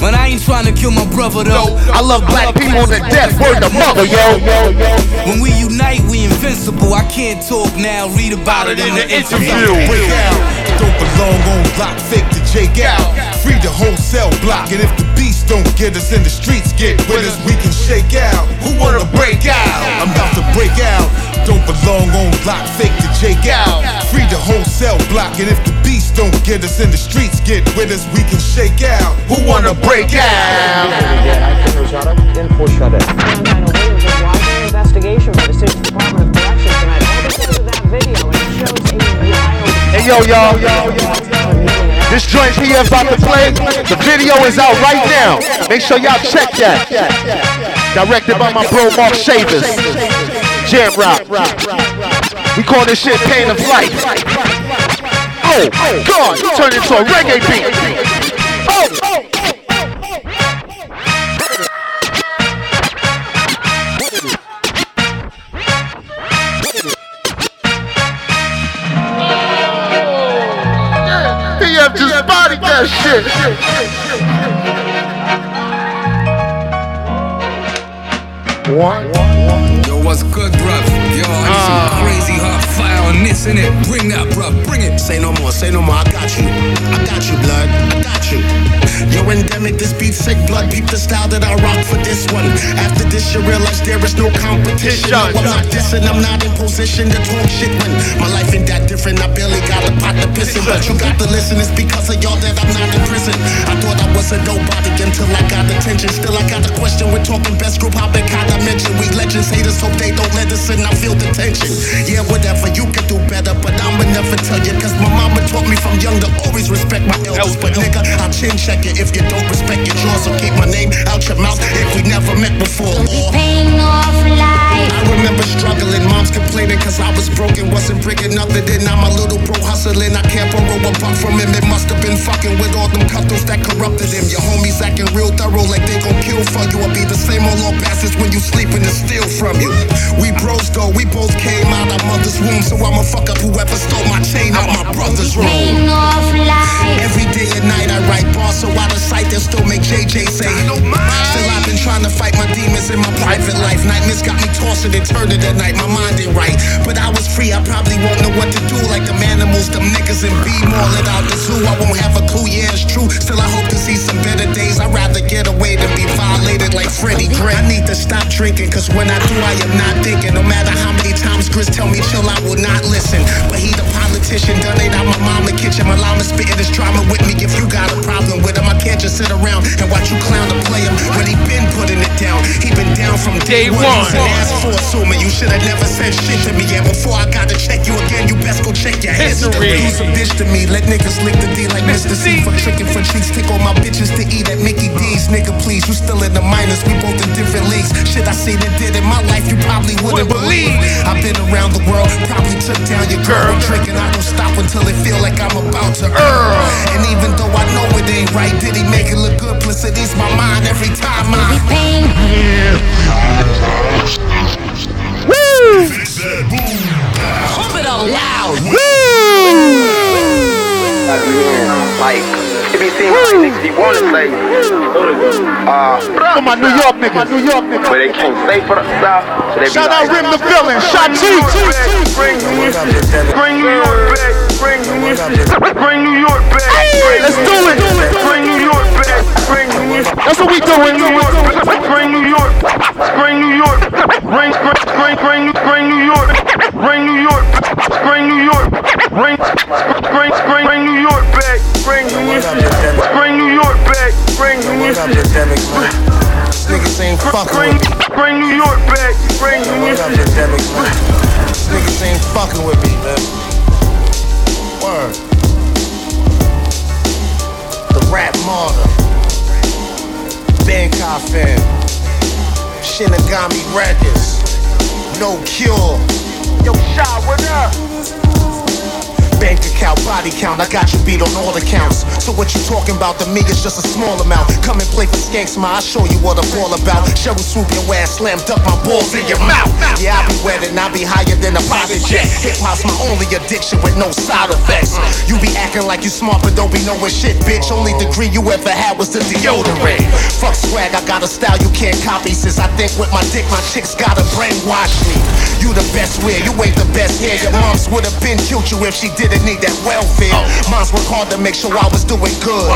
But I ain't trying to kill my brother though. I love black people to death, word the mother, yo. When we unite, we invincible. I can't talk now, read about it in the interview. Don't belong on block, fake Jake out. Free the whole cell block, and if the beats don't get us in the streets, get with us, we can shake out. Who wanna break out? I'm about to break out. Don't belong on block, fake the Jake out. Free the whole cell block, and if the beats don't get us in the streets, get with us, we can shake out. Who wanna break out? investigation by the city's Department of Corrections tonight. All shows a wild. Hey yo, y'all, This joint PF about to play. The video is out right now. Make sure y'all check that. Directed by my bro Mark Shavers. Jam Rock. We call this shit Pain of Life. Oh, God, turn into a reggae beat. Oh, PF that shit. One. Yo, what's good, bruv? Yo, I need some crazy hot fire on this, innit? Bring that, bruv. Bring it. Say no more, say no more. I got you. I got you, blood. I got you. Yo, endemic, this beat sick blood. Peep the style that I rock for this one. After this, you realize there is no competition. No, I'm not dissing, I'm not in position to talk shit when my life ain't that different. I barely got a pot to piss in, but you got to listen. It's because of y'all that I'm not in prison. I thought I was a nobody until I got attention. Still, I got the question. We're talking best group hopping kind of mention. We legends, haters hope they don't let us in. I feel the tension. Yeah, whatever, you can do better, but I'ma never tell you. Cause my mama taught me from young to always respect my elders. But nigga, I'll chin check it if you don't respect your jaws. So keep my name out your mouth if we never met before. she's paying off for life I remember struggling, moms complaining cause I was broken, wasn't breaking nothing in. Now my little bro hustling, I can't borrow a buck from him. It must have been fucking with all them cutthroats that corrupted him. Your homies acting real thorough like they gon' kill for you. I'll be the same old little bastards when you sleeping and steal from you. We bros though, we both came out our mother's womb, so I'ma fuck up whoever stole my chain out my brother's room. Every day and night I write bars so out of sight they'll still make JJ say. Still I've been trying to fight my demons in my private life. Nightmares got me tossing and turning at night. My mind ain't right, but I was free. I probably won't know what to do like them animals, them niggas and be more let out the zoo. I won't have a clue. Yeah, it's true. Still I hope to see some better days. I'd rather get away than be violated like Freddie Gray. I need to stop drinking, cause when I do, I am not thinking. No matter how many times Chris tell me chill, I will not listen. But he the politician, done it out my mama kitchen. My llama spitting this drama with me. If you got a problem with him, I can't just sit around and watch you clown to play him. When he been putting it down, he been down from day, Day one. one. You an ass for assuming you should have never said shit to me. And before I gotta check you again, you best go check your history. History. Use a bitch to me, let niggas lick the D like Mr. C. For tricking for take all my bitches to eat at Mickey D's. Nigga, please, you still in the minors, we both in different leagues. Shit I seen and did in my life, you probably wouldn't believe. I've been around the world, probably took down your girl. Drinking, I don't stop until it feel like I'm about to earn. And even though I know it ain't right, did he make it look good? Plus it ease my mind every time I. Woo! Pump it up loud. Woo! Like, if you see my niggas, you wanna say, uh, For my New York niggas, New York niggas. but they can't say for the South, so they Shout out Rim the Villain, Shatike. Niggas ain't fucking Bring with me. bring New York back. Bring New York. Niggas ain't fucking with me, man. Word. The rap martyr. Bankai Fam. Shinigami Records. No cure. Yo, shot, what up? Bank account, body count, I got you beat on all accounts. So what you talking about to me is just a small amount. Come and play for skanks, ma, I'll show you what I'm all about. Shovel swoop your ass, slam dunk my balls in your mouth. Yeah, I be wet and I be higher than a private jet. Hip hop's my only addiction with no side effects. You be acting like you smart, but don't be knowing shit, bitch. Only degree you ever had was the deodorant. Fuck swag, I got a style you can't copy. Since I think with my dick, my chicks gotta brainwash me. You the best wear, you ain't the best here. Your moms would have been killed you if she didn't need that welfare. Oh. Moms work hard to make sure I was doing good.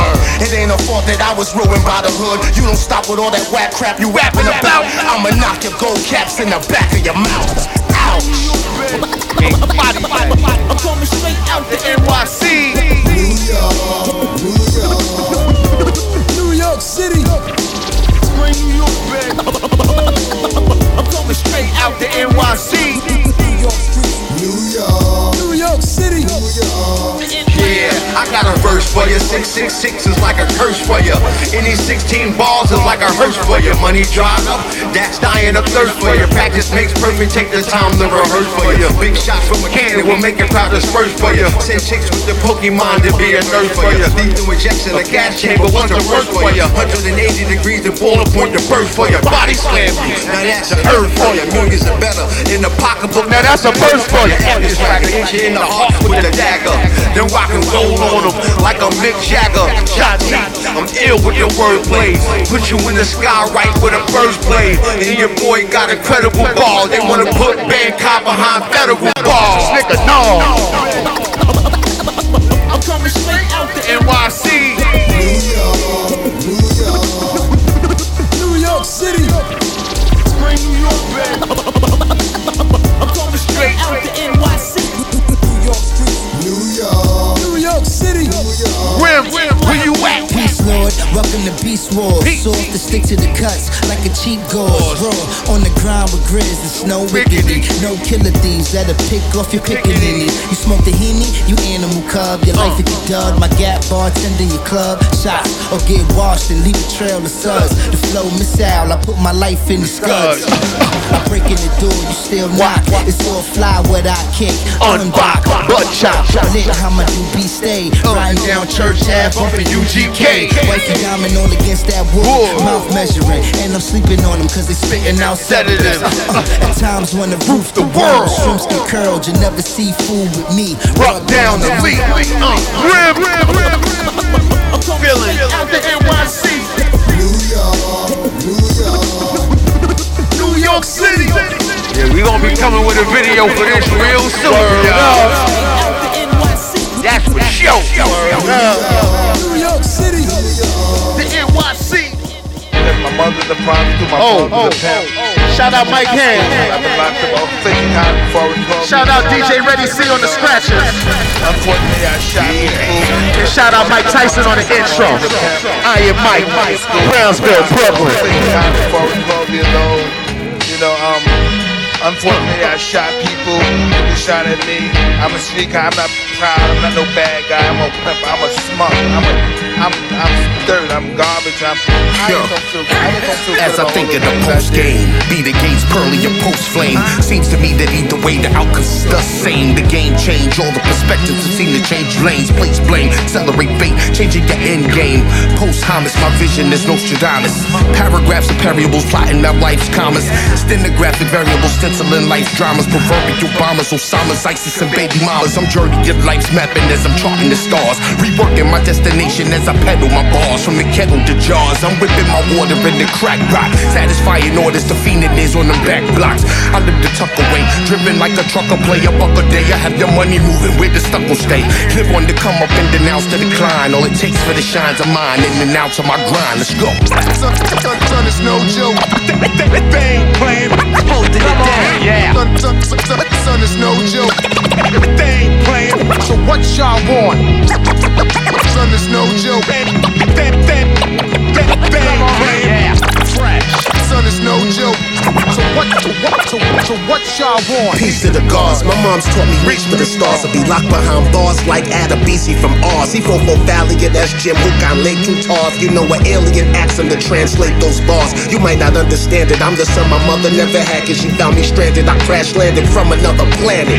It ain't a fault that I was ruined by the hood. You don't stop with all that whack crap you rapping about. I'ma knock your gold caps in the back of your mouth. Ouch. I'm coming straight out the NYC. New York, New York, New York City. Bring New York back. I'm coming straight out the NYC. New York, New York City. Yeah, I got a verse for you. 666 is like a curse for you. Any 16 balls is like a hearse for you. Money drying up, that's dying of thirst for you. Practice makes perfect, take the time to rehearse for you. Big shots from a cannon will make a crowd disperse for you. Send chicks with the Pokemon to be a nurse for you. Lethal injection, a gas chamber, what's the worst for you? 180 degrees, the bullet point to burst for you. Body slam you, now that's a earth for you. Millions are better in the pocketbook, now that's a burst for you. This tracker hit you in the heart with the dagger. Then rock and roll on them like a Mick Jagger. Shot me, I'm ill with the wordplay. Put you in the sky right with a first play. And your boy got incredible ball. They wanna put Bankai behind federal balls. Nigga, no. I'm coming straight out the NYC. Welcome to Beast Wars. Soft to stick to the cuts like a cheap gauze. Raw on the ground with grizz and snow wickedy. No killer thieves that'll pick off your pickaninny. You smoke the henny, you animal cub. Your life at the dud. My gap bartender, your club. Shots or get washed and leave a trail of suds. The flow missile, I put my life in the scuds. I break in the door, you still knock. It's all fly what I kick. Unblock, butt chop. Lit how my doobie stay. Riding down Church Ave, bumping UGK. Wifey diamond all against that wood. Mouth measuring. And I'm sleeping on them cause they spitting out sedatives. Uh, *laughs* at times when the roof the world. Shrimps get curled, you never see food with me. Rub down the leak. Uh, Rim, rim, rim. I'm coming out the NYC. New York, New York, New York City. Yeah, we gonna be coming with a video for this real soon, y'all. That's for sure. New York NYC. My mother's the promise to my Oh, father's oh, a pimp. Shout out Mike Hand. I've been locked up about six times before it was Shout out DJ Ready C on the scratches. Unfortunately, I shot me. And shout out Mike Tyson on the intro. I am Mike, Brownsville, Brooklyn. Six times before I was 12 years old. You know, um, unfortunately, I shot people. People shot at me. I'm a sneaker. I'm not proud. I'm not no bad guy. I'm a pimp. I'm a smart. I'm a, I'm, I'm dirt. I'm garbage. I'm. I don't feel. I As I think of the post game, be the gates pearly or post flame. Seems to me that either way the outcome's the same. The game change, all the perspectives have seem to change lanes. Place blame, accelerate fate, changing your end game. Post homice, my vision is Nostradamus. Paragraphs and variables plotting out life's commas. Stenographic variables stenciling life's dramas. Proverbial bombers, Osama's, ISIS, and baby mamas. I'm journeying life's mapping as I'm charting the stars. Reworking my destination as I pedal my bars from the kettle to jars. I'm whipping my water in the crack rock. Satisfying orders to fiending is on them back blocks. I live the tuck away, driven like a trucker. Play a buck a day. I have your money moving where the stuck will stay. Live on to come up and denounce the decline. All it takes for the shines of mine in and out of my grind. Let's go. Son, son, son, it's no joke. They ain't playing. Holding it down. Yeah. Son, son, son, son, son, it's no joke. They ain't playing. So what y'all want? Son, it's no joke. They, they, they, they ain't playing. Yeah. Fresh. Son, it's no joke. So what? So what? So, so what y'all want? Peace to the gods. My mom's taught me reach for the stars. I'll be locked behind bars like Adebisi from Oz. He from Valley and that's Jim Hook on Lake Utah. You know an alien, ask him to translate those bars. You might not understand it. I'm the son my mother never had cause she found me stranded. I crash landed from another planet.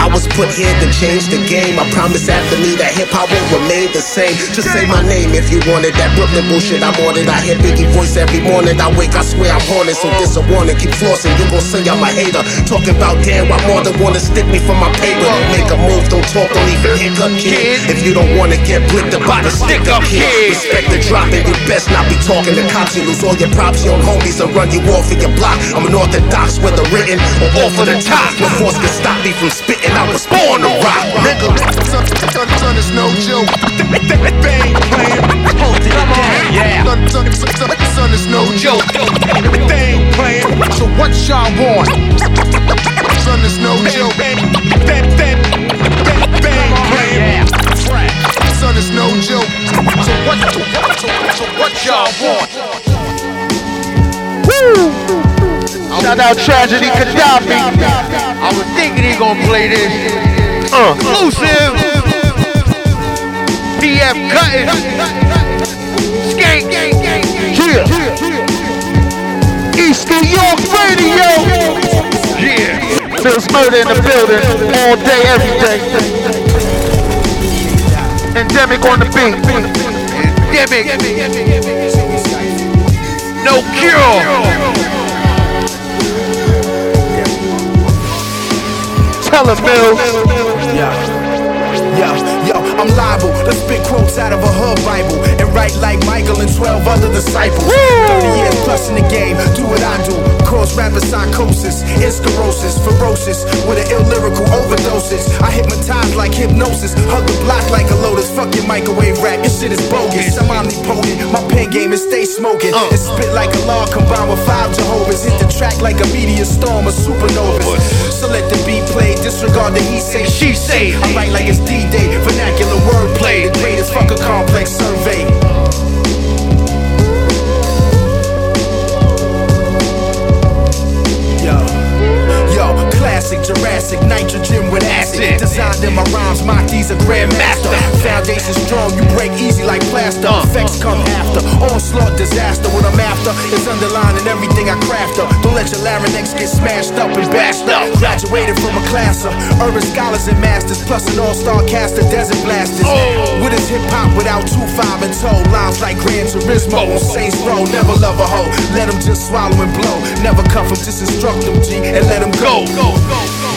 I was put here to change the game. I promise after me that hip hop won't remain the same. Just say my name if you wanted. That Brooklyn bullshit, I'm on it. I hear Biggie voice every morning. I wake, I swear I'm haunted. So this a warning. Keep flossing. You gon' say I'm a hater. Talking about damn, why more than wanna stick me for my paper. Make a move, don't talk, don't even hiccup, kid. If you don't wanna get blicked about the stick up, kid. Respect the drop and you best not be talking to cops. You lose all your props, your homies will run you off of your block. I'm an orthodox, whether written or off of the top. No force can stop me from spitting. I was born to rock, nigga. Son, son, son, it's no joke. *laughs* They, they, they ain't playing. Holding it down. Yeah. Son, son, son, son, son, no joke. They ain't playing. So what y'all want? Son, is no joke. They, they, they, they, they ain't playing. Yeah. Fresh. Son, it's no joke. So what? So what? So, so what y'all want? Woo! Shout out Tragedy Khadafi. I was thinking he gonna play this. Uh, exclusive. PF Cuttin. Yeah. East New York Radio. Yeah. Phil's murder in the building. All day, every day. Endemic on the beat. Endemic. No cure. Tell him, Mills. Yeah. Yo, yo, I'm liable to spit quotes out of a hood Bible and write like Michael and 12 other disciples. 30 years plus in the game, do what I do. Cause rapper psychosis, sclerosis, ferocious, with an ill lyrical overdoses. I hypnotize like hypnosis, hug the block like a lotus. Fuck your microwave rap, your shit is bogus. I'm omnipotent, my pen game is stay smoking. Uh. And spit like a log combined with five Jehovah's. Hit the track like a meteor storm of supernova. So let the beat play, disregard the he say, she say. I write like it's D-Day, vernacular wordplay. The greatest fucker complex survey. Classic Jurassic nitrogen with acid. Designed in my rhymes, these a grandmaster. Foundation strong, you break easy like plaster. Effects come after. Onslaught disaster. What I'm after is underlining everything I craft up. Don't let your larynx get smashed up and bashed up. Graduated from a class of urban scholars and masters, plus an all-star cast of desert blasters. Oh. What is hip hop without two five and toe? Lines like Gran Turismo on Saints Row. Never love a hoe. Let them just swallow and blow. Never cuff them, just instruct them, G, and let them go go.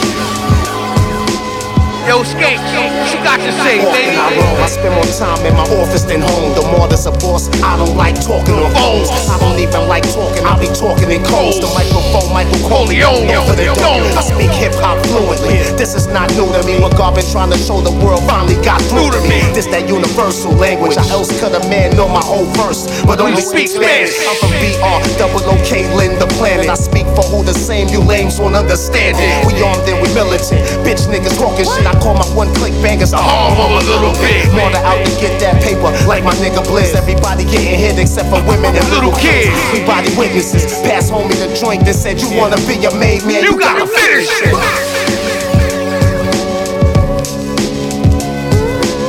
Yo, Skate, what you got to say, baby? I roam, I spend more time in my office than home. The more there's a boss, I don't like talking on phones. I don't even like talking, I'll be talking in codes. The microphone, Michael Corleone, over the dome. I speak hip hop fluently. This is not new to me. What God been trying to show the world finally got through to me. This that universal language. I else could a man know my whole verse, but only speak Spanish. I'm from BR, double OK, Lynn the planet. I speak for who the same you lames won't understand it. We armed and we militant. Bitch niggas talking shit. I call my one click bangers the harm a little bit. More to out to get that paper. like my nigga Blizz. Everybody getting hit except for women and little kids. We body witnesses. Pass homie the joint that said you wanna be a maid man. You, gotta finish it.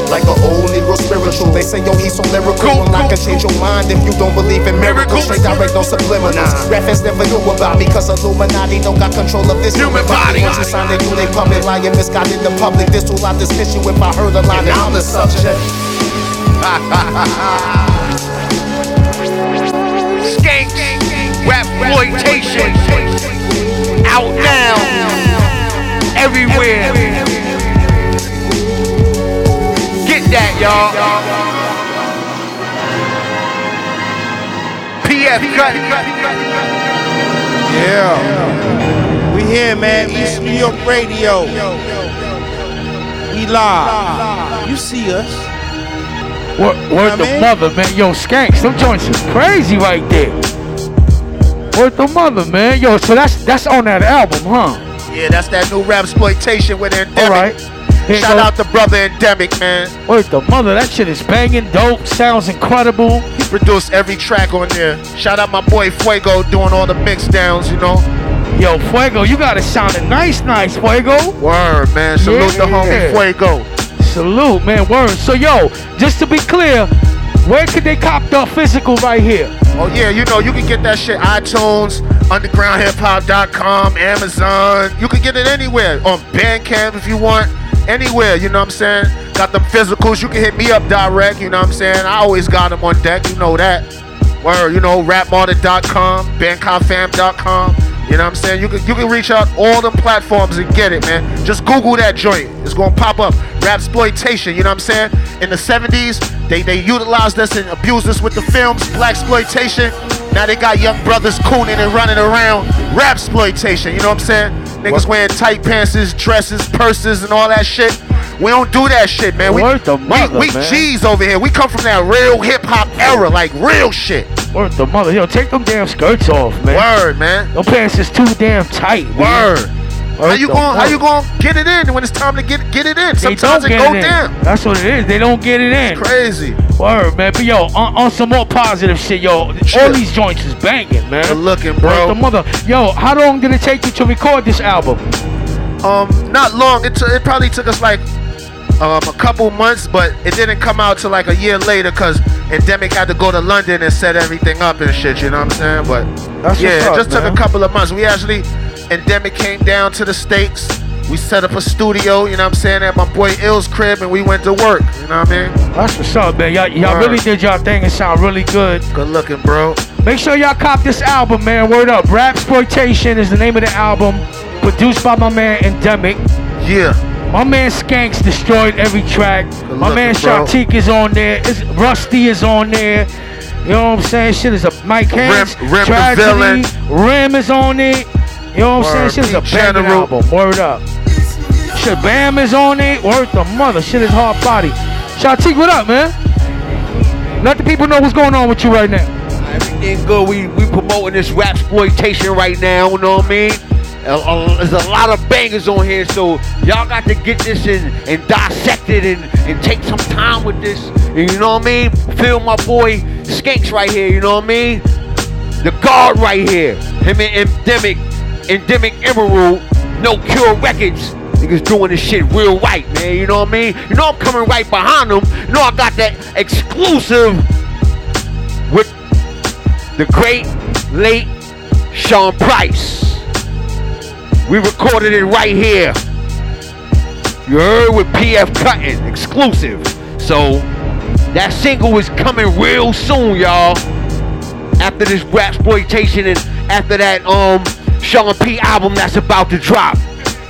Like an old Negro spiritual. They say, yo, he's so lyrical. I'm not gonna change your mind if you don't believe in miracles. Straight direct, no subliminals. Rappers never knew about me, cause Illuminati don't got control of this human body. Once you sign they do they public lying, misguided the public. This will not dismiss you if I heard a line and I'm the subject. *laughs* Skank, rap exploitation, out now, everywhere. Y'all. PF cut. Yeah. We here, man. East New York Radio. We live. You see us. Word, word the mother, man. Yo, skanks, them joints is crazy right there. Word the mother, man. Yo, so that's that's on that album, huh? Yeah, that's that new rap exploitation with Endemic. All right. Here Shout out to brother Endemic, man. Word the mother, that shit is banging, dope, sounds incredible. He produced every track on there. Shout out my boy Fuego doing all the mix downs, you know. Yo, Fuego, you got it sounding nice, nice, Fuego. Word, man. Salute the homie Yeah. Fuego. Salute, man. Word. So, yo, just to be clear, where could they cop the physical right here? Oh yeah, you know you can get that shit iTunes, undergroundhiphop.com, Amazon. You can get it anywhere on Bandcamp if you want. Anywhere, you know what I'm saying? Got them physicals. You can hit me up direct. You know what I'm saying? I always got them on deck. You know that. Where you know rapmarket.com, bandcompfam.com. You know what I'm saying? You can you can reach out all them platforms and get it, man. Just Google that joint. It's gonna pop up. Rap exploitation. You know what I'm saying? In the 70s, they they utilized us and abused us with the films, black exploitation. Now they got young brothers cooning and running around. Rap exploitation. You know what I'm saying? Niggas wearing tight pants, dresses, purses, and all that shit. We don't do that shit, man. We, the we, mother, we man. G's over here. We come from that real hip hop era, like real shit. Word the mother. Yo, take them damn skirts off, man. Word, man. Them pants is too damn tight, man. Word. How you going? How you going to get it in when it's time to get get it in? They Sometimes it go it down. That's what it is. They don't get it in. It's Crazy. Word, man. But yo, on, on some more positive shit, yo, all these joints is banging, man. Good looking, bro. the mother. Yo, how long did it take you to record this album? Um, not long. It, t- it probably took us like um, a couple months, but it didn't come out till like a year later because Endemic had to go to London and set everything up and shit. You know what I'm saying? But That's yeah, it up, just took a couple of months. We actually Endemic came down to the states. We set up a studio, you know what I'm saying, at my boy Ill's crib, and we went to work. You know what I mean? That's what's up, man. Y'all, y'all really did y'all thing. It sound really good. Good looking, bro. Make sure y'all cop this album, man. Word up. Rap Exploitation is the name of the album. Produced by my man Endemic. Yeah. My man Skanks destroyed every track. my looking, man. Shatike is on there. It's, Rusty is on there. You know what I'm saying? Shit is a Mike Hanks. Rim Tragedy. Rim is on it. You know what I'm saying? Shit is a banging album. Word up. Shit, Bam is on it. Word the mother. Shit is hard body. Shatike, what up, man? Let the people know what's going on with you right now. Everything good. We we promoting this rap exploitation right now. You know what I mean? Uh, uh, there's a lot of bangers on here, so y'all got to get this and, and dissect it and, and take some time with this. You know what I mean? Feel my boy Skanks right here. You know what I mean? The guard right here. Him and Endemic, Endemic Emerald, No Cure Records. Niggas doing this shit real right, man. You know what I mean? You know I'm coming right behind them. You know I got that exclusive with the great late Sean Price. We recorded it right here. You heard with PF Cuttin, exclusive. So that single is coming real soon, y'all. After this rap exploitation and after that um Sean P album that's about to drop.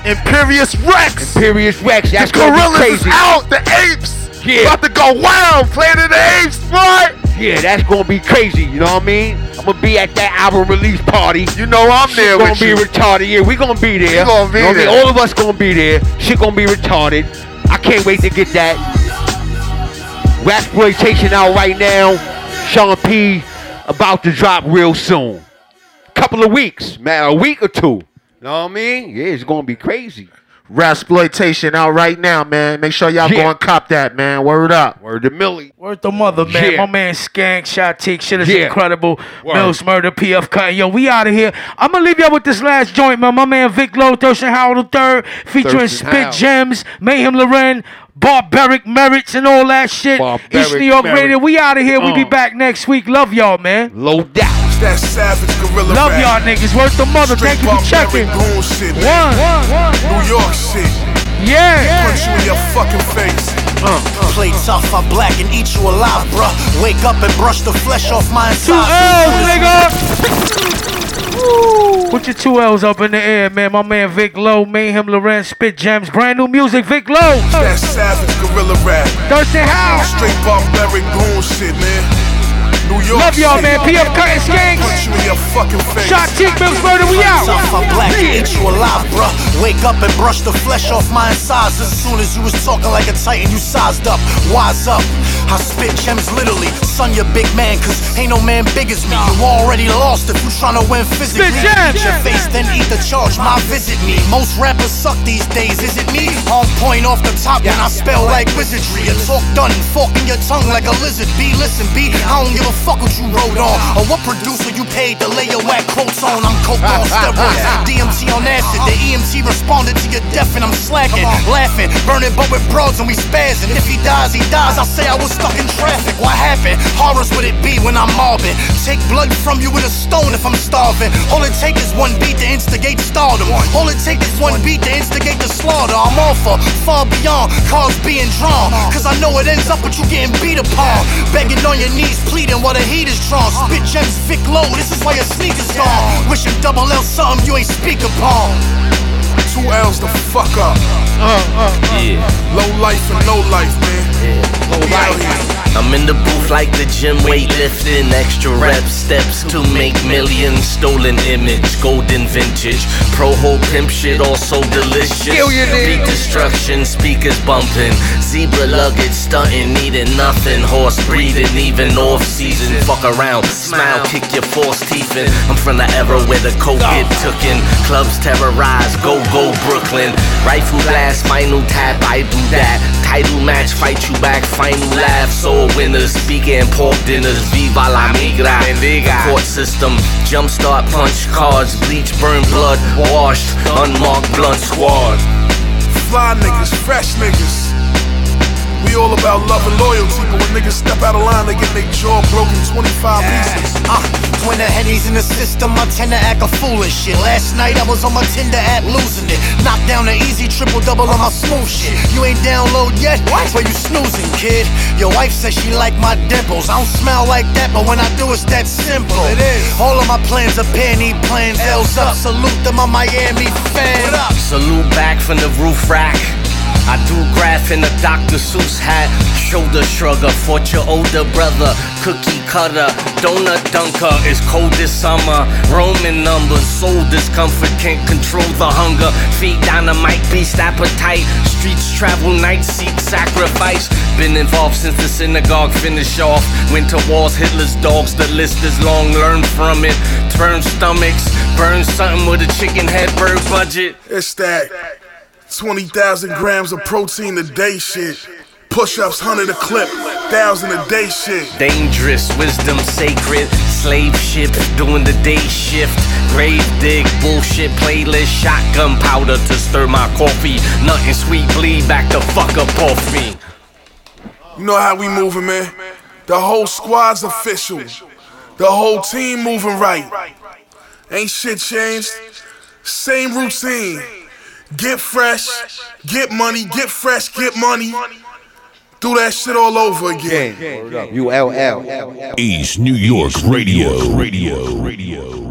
Imperius Rex. Imperius Rex. That's the gorillas is out. The apes. Yeah. About to go wild. Planet of the Apes. What? Yeah, that's gonna be crazy. You know what I mean? I'm gonna be at that album release party. You know I'm Shit there gonna with be you. retarded. Yeah, we gonna be there. We gonna be You know I mean? there. All of us gonna be there. Shit gonna be retarded. I can't wait to get that rap exploitation out right now. Sean P about to drop real soon. Couple of weeks, man, a week or two. You know what I mean? Yeah, it's gonna be crazy. Rasploitation out right now, man. Make sure y'all Yeah. go and cop that, man. Word up. Word to Millie. Word the mother, man. Yeah. My man Skank, Shatike, shit is Yeah. incredible. Word. Mills Murder, PF Cut. Yo, we out of here. I'm gonna leave y'all with this last joint, man. My man Vic Lowe, Thurston Howard III, featuring Thurston Spit Howard. Gems, Meyhem Lauren, Barbaric Merits, and all that shit. East New York Merit. Radio. We out of here. We'll be Uh. back next week. Love y'all, man. Low down. That savage gorilla Love rap. y'all niggas. Worth the mother. Straight Thank you for checking. goon shit, One. man. New York shit. Yeah. Punch you in your fucking face. Uh, play tough, I black and eat you alive, bruh. Wake up and brush the flesh off my Two inside. L's, nigga. Put your two L's up in the air, man. My man Vic Lowe, Meyhem Lauren, Spit Gemz. Brand new music, Vic Lowe. That savage gorilla rap. Thurston House. Straight barbaric goon shit, man. New York Love y'all, man. PF Cuttin Skanks. Punch you in your fucking face. Shatike, Mills Murder, we out. Tough, I black and eat you alive, bruh. Wake up and brush the flesh off my insides. As soon as you was talking like a titan, you sized up. Wise up. I spit gems literally. Son, you big man, cause ain't no man big as me. You already lost if you tryna win physically. Spit gems. Eat your face, then eat the charge. My visit me. Most rappers suck these days, is it me? On point off the top when I spell like wizardry. And talk done, forking your tongue like a lizard. B, listen, B, I don't give a fuck what you wrote on. Or what producer you paid to lay your whack quotes on. I'm coke on *laughs* steroids. DMT on acid. The EMT responded to your death and I'm slacking. Laughing, burning but with broads and we spazzing. If he dies, he dies. I say I was stuck in traffic. What happened? Horrors would it be when I'm mobbing? Take blood from you with a stone if I'm starving. All it take is one beat to instigate stardom. All it take is one beat to instigate the slaughter. I'm all for far beyond cars being drawn. Cause I know it ends up with you getting beat upon. Begging on your knees, pleading while the heat is drawn. Spit gems, Vic low, this is why your sneakers gone. Wishing double L something you ain't speak upon. Two L's the fuck up. Uh, uh, uh, yeah. Low life and no life, man. Low life. I'm in the booth like the gym weightlifting, extra rep steps to make millions. Stolen image, golden vintage, pro whole pimp shit, also delicious. Beat destruction, speakers bumping, zebra luggage stunting, needing nothing. Horse breathing, even off season. Fuck around, smile, kick your false teeth in. I'm from the era where the coke get tooken, clubs terrorize, go go Brooklyn. Rifle blast, final tap, I do that. Title match, fight you back, final laugh. Soul winners, speaking pork dinners, viva la migra. Court system, jumpstart punch cards, bleach, burn blood, washed, unmarked blunt squad. Fly niggas, fresh niggas. We all about love and loyalty, but when niggas step out of line, they get their jaw broken 25 pieces. Uh, when the henny's in the system, I tend to act a foolish shit. Last night I was on my Tinder app losing it. Knocked down the easy triple double on my smooth shit. You ain't download yet? What? Where you snoozing, kid? Your wife says she like my dimples. I don't smell like that, but when I do, it's that simple. It is. All of my plans are penny plans. L's up. Salute them, my Miami fan. Salute back from the roof rack. I do graph in a Dr. Seuss hat. Shoulder shrugger, for your older brother. Cookie cutter, donut dunker. It's cold this summer. Roman numbers, soul discomfort. Can't control the hunger. Feet dynamite, beast appetite. Streets travel, night seek sacrifice. Been involved since the synagogue finished off. Went to wars, Hitler's dogs. The list is long. Learn from it. Turn stomachs. Burn something with a chicken head bird budget. It's that 20,000 grams of protein a day shit. Push ups, 100 a clip, 1,000 a day shit. Dangerous, wisdom sacred. Slave ship, doing the day shift. Grave dig, bullshit playlist. Shotgun powder to stir my coffee. Nothing sweet, bleed back the fuck up off me. You know how we moving, man. The whole squad's official. The whole team moving right. Ain't shit changed. Same routine. Get fresh, get money, get fresh, get money. Do that shit all over again. ULL. East New York Radio. Radio. Radio.